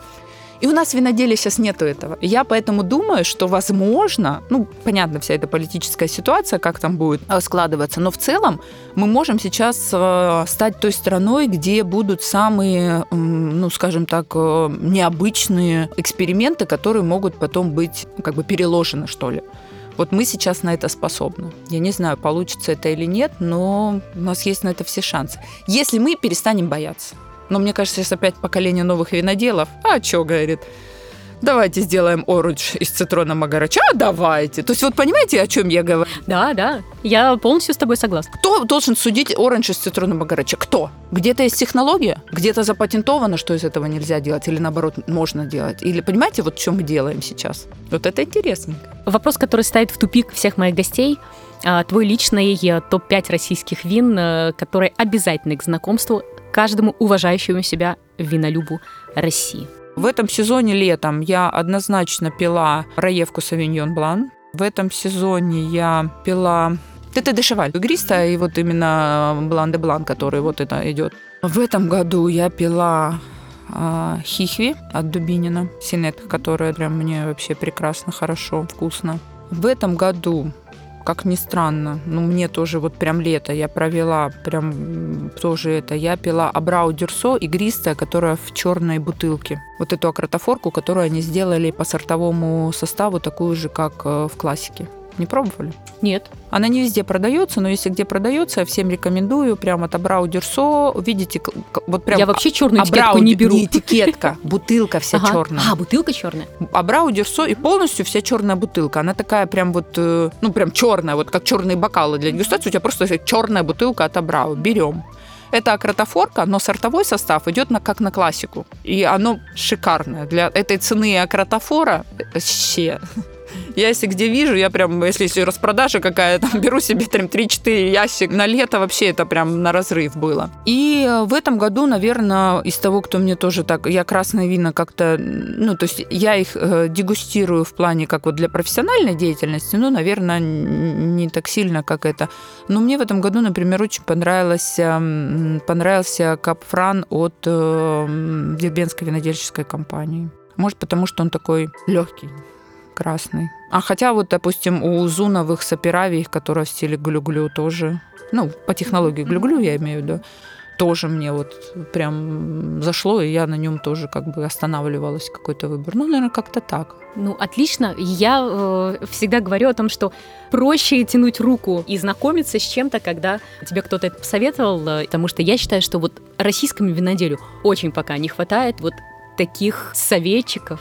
И у нас в виноделии сейчас нету этого. Я поэтому думаю, что возможно, ну, понятно, вся эта политическая ситуация, как там будет э, складываться, но в целом мы можем сейчас э, стать той страной, где будут самые, ну, скажем так, э, необычные эксперименты, которые могут потом быть как бы переложены, что ли. Вот мы сейчас на это способны. Я не знаю, получится это или нет, но у нас есть на это все шансы. Если мы перестанем бояться. Но мне кажется, сейчас опять поколение новых виноделов. А что, говорит, давайте сделаем оранж из цитронного гарача, давайте. То есть вот понимаете, о чем я говорю? Да, да, я полностью с тобой согласна. Кто должен судить оранж из цитронного гарача? Кто? Где-то есть технология, где-то запатентовано, что из этого нельзя делать, или наоборот, можно делать. Или понимаете, вот что мы делаем сейчас? Вот это интересно. Вопрос, который ставит в тупик всех моих гостей, а, твой личный э, топ-5 российских вин, э, которые обязательны к знакомству каждому уважающему себя винолюбу России. В этом сезоне летом я однозначно пила Раевку Савиньон Блан. В этом сезоне я пила это дешеваль. Игристая и вот именно Блан де Блан, который вот это идет. В этом году я пила а, Хихви от Дубинина, Синет, которая прям мне вообще прекрасно, хорошо, вкусно. В этом году как ни странно, ну, мне тоже вот прям лето я провела, прям тоже это, я пила Абрау Дюрсо игристая, которая в черной бутылке. Вот эту акротофорку, которую они сделали по сортовому составу, такую же, как э, в классике. Не пробовали? Нет. Она не везде продается, но если где продается, я всем рекомендую. Прям от Абрау Дюрсо. Видите, вот прям... Я вообще черную этикетку не беру. Не этикетка, бутылка вся ага. черная. А, бутылка черная. Абрау Дюрсо и полностью вся черная бутылка. Она такая прям вот, э, ну прям черная, вот как черные бокалы для дегустации. У тебя просто черная бутылка от Абрау. Берем. Это акротофорка, но сортовой состав идет на, как на классику. И оно шикарное. Для этой цены акротофора вообще я если где вижу, я прям, если, если распродажа какая, то беру себе там 3-4 ящик на лето, вообще это прям на разрыв было. И э, в этом году, наверное, из того, кто мне тоже так, я красное вино как-то, ну, то есть я их э, дегустирую в плане как вот для профессиональной деятельности, ну, наверное, не так сильно, как это. Но мне в этом году, например, очень понравилось, эм, понравился Капфран от э, Дербенской винодельческой компании. Может, потому что он такой легкий, красный. А хотя вот, допустим, у Зуновых Саперавий, которая в стиле глю-глю тоже, ну, по технологии глю-глю я имею в виду, тоже мне вот прям зашло, и я на нем тоже как бы останавливалась какой-то выбор. Ну, наверное, как-то так. Ну, отлично. Я э, всегда говорю о том, что проще тянуть руку и знакомиться с чем-то, когда тебе кто-то это посоветовал, э, потому что я считаю, что вот российскому виноделю очень пока не хватает вот таких советчиков,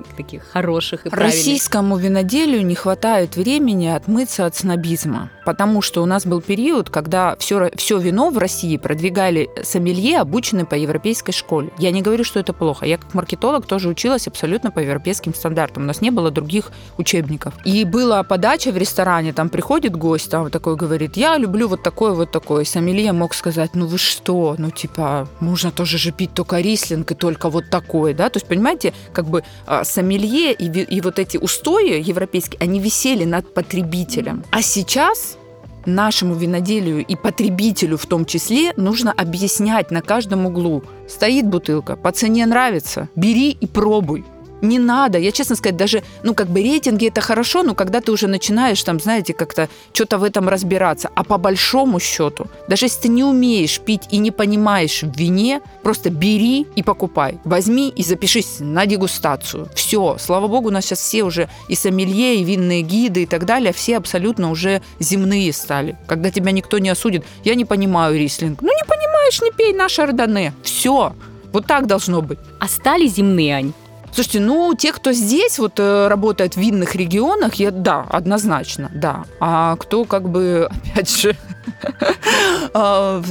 таких хороших и правильных. Российскому виноделию не хватает времени отмыться от снобизма, потому что у нас был период, когда все, все вино в России продвигали сомелье, обученные по европейской школе. Я не говорю, что это плохо. Я как маркетолог тоже училась абсолютно по европейским стандартам. У нас не было других учебников. И была подача в ресторане, там приходит гость, там такой говорит, я люблю вот такой вот такой. Сомелье мог сказать, ну вы что, ну типа, можно тоже же пить только рислинг и только вот такой, да? То есть, понимаете, как бы а, сомелье и, и вот эти устои европейские, они висели над потребителем. А сейчас нашему виноделию и потребителю в том числе нужно объяснять на каждом углу. Стоит бутылка, по цене нравится, бери и пробуй не надо. Я, честно сказать, даже, ну, как бы рейтинги это хорошо, но когда ты уже начинаешь, там, знаете, как-то что-то в этом разбираться. А по большому счету, даже если ты не умеешь пить и не понимаешь в вине, просто бери и покупай. Возьми и запишись на дегустацию. Все. Слава богу, у нас сейчас все уже и сомелье, и винные гиды и так далее, все абсолютно уже земные стали. Когда тебя никто не осудит. Я не понимаю рислинг. Ну, не понимаешь, не пей наш Ардане. Все. Вот так должно быть. А стали земные, Ань? Слушайте, ну, те, кто здесь вот э, работает в винных регионах, я, да, однозначно, да. А кто как бы, опять же, а,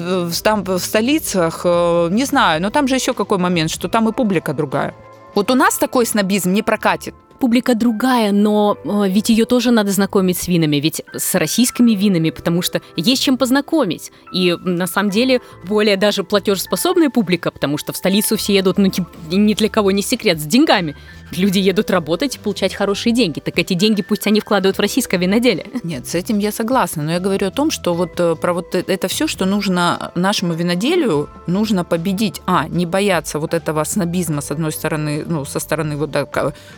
там в столицах, э, не знаю, но там же еще какой момент, что там и публика другая. Вот у нас такой снобизм не прокатит публика другая, но э, ведь ее тоже надо знакомить с винами, ведь с российскими винами, потому что есть чем познакомить. И на самом деле более даже платежеспособная публика, потому что в столицу все едут, ну, ни для кого не секрет, с деньгами. Люди едут работать и получать хорошие деньги. Так эти деньги пусть они вкладывают в российское виноделие. Нет, с этим я согласна. Но я говорю о том, что вот э, про вот это все, что нужно нашему виноделию, нужно победить. А, не бояться вот этого снобизма, с одной стороны, ну, со стороны вот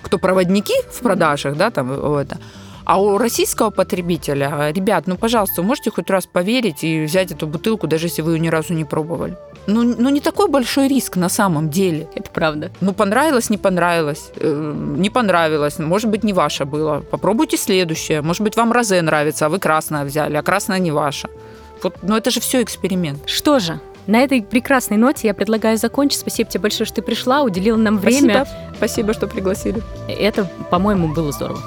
кто проводники в продажах, да, там это. А у российского потребителя, ребят, ну, пожалуйста, можете хоть раз поверить и взять эту бутылку, даже если вы ее ни разу не пробовали. Ну, ну, не такой большой риск на самом деле. Это правда. Ну, понравилось, не понравилось. Э, не понравилось. Может быть, не ваше было. Попробуйте следующее. Может быть, вам розе нравится, а вы красное взяли, а красное не ваше. Вот, но это же все эксперимент. Что же, На этой прекрасной ноте я предлагаю закончить. Спасибо тебе большое, что ты пришла, уделила нам время. Спасибо, Спасибо что пригласили. Это, по-моему, было здорово.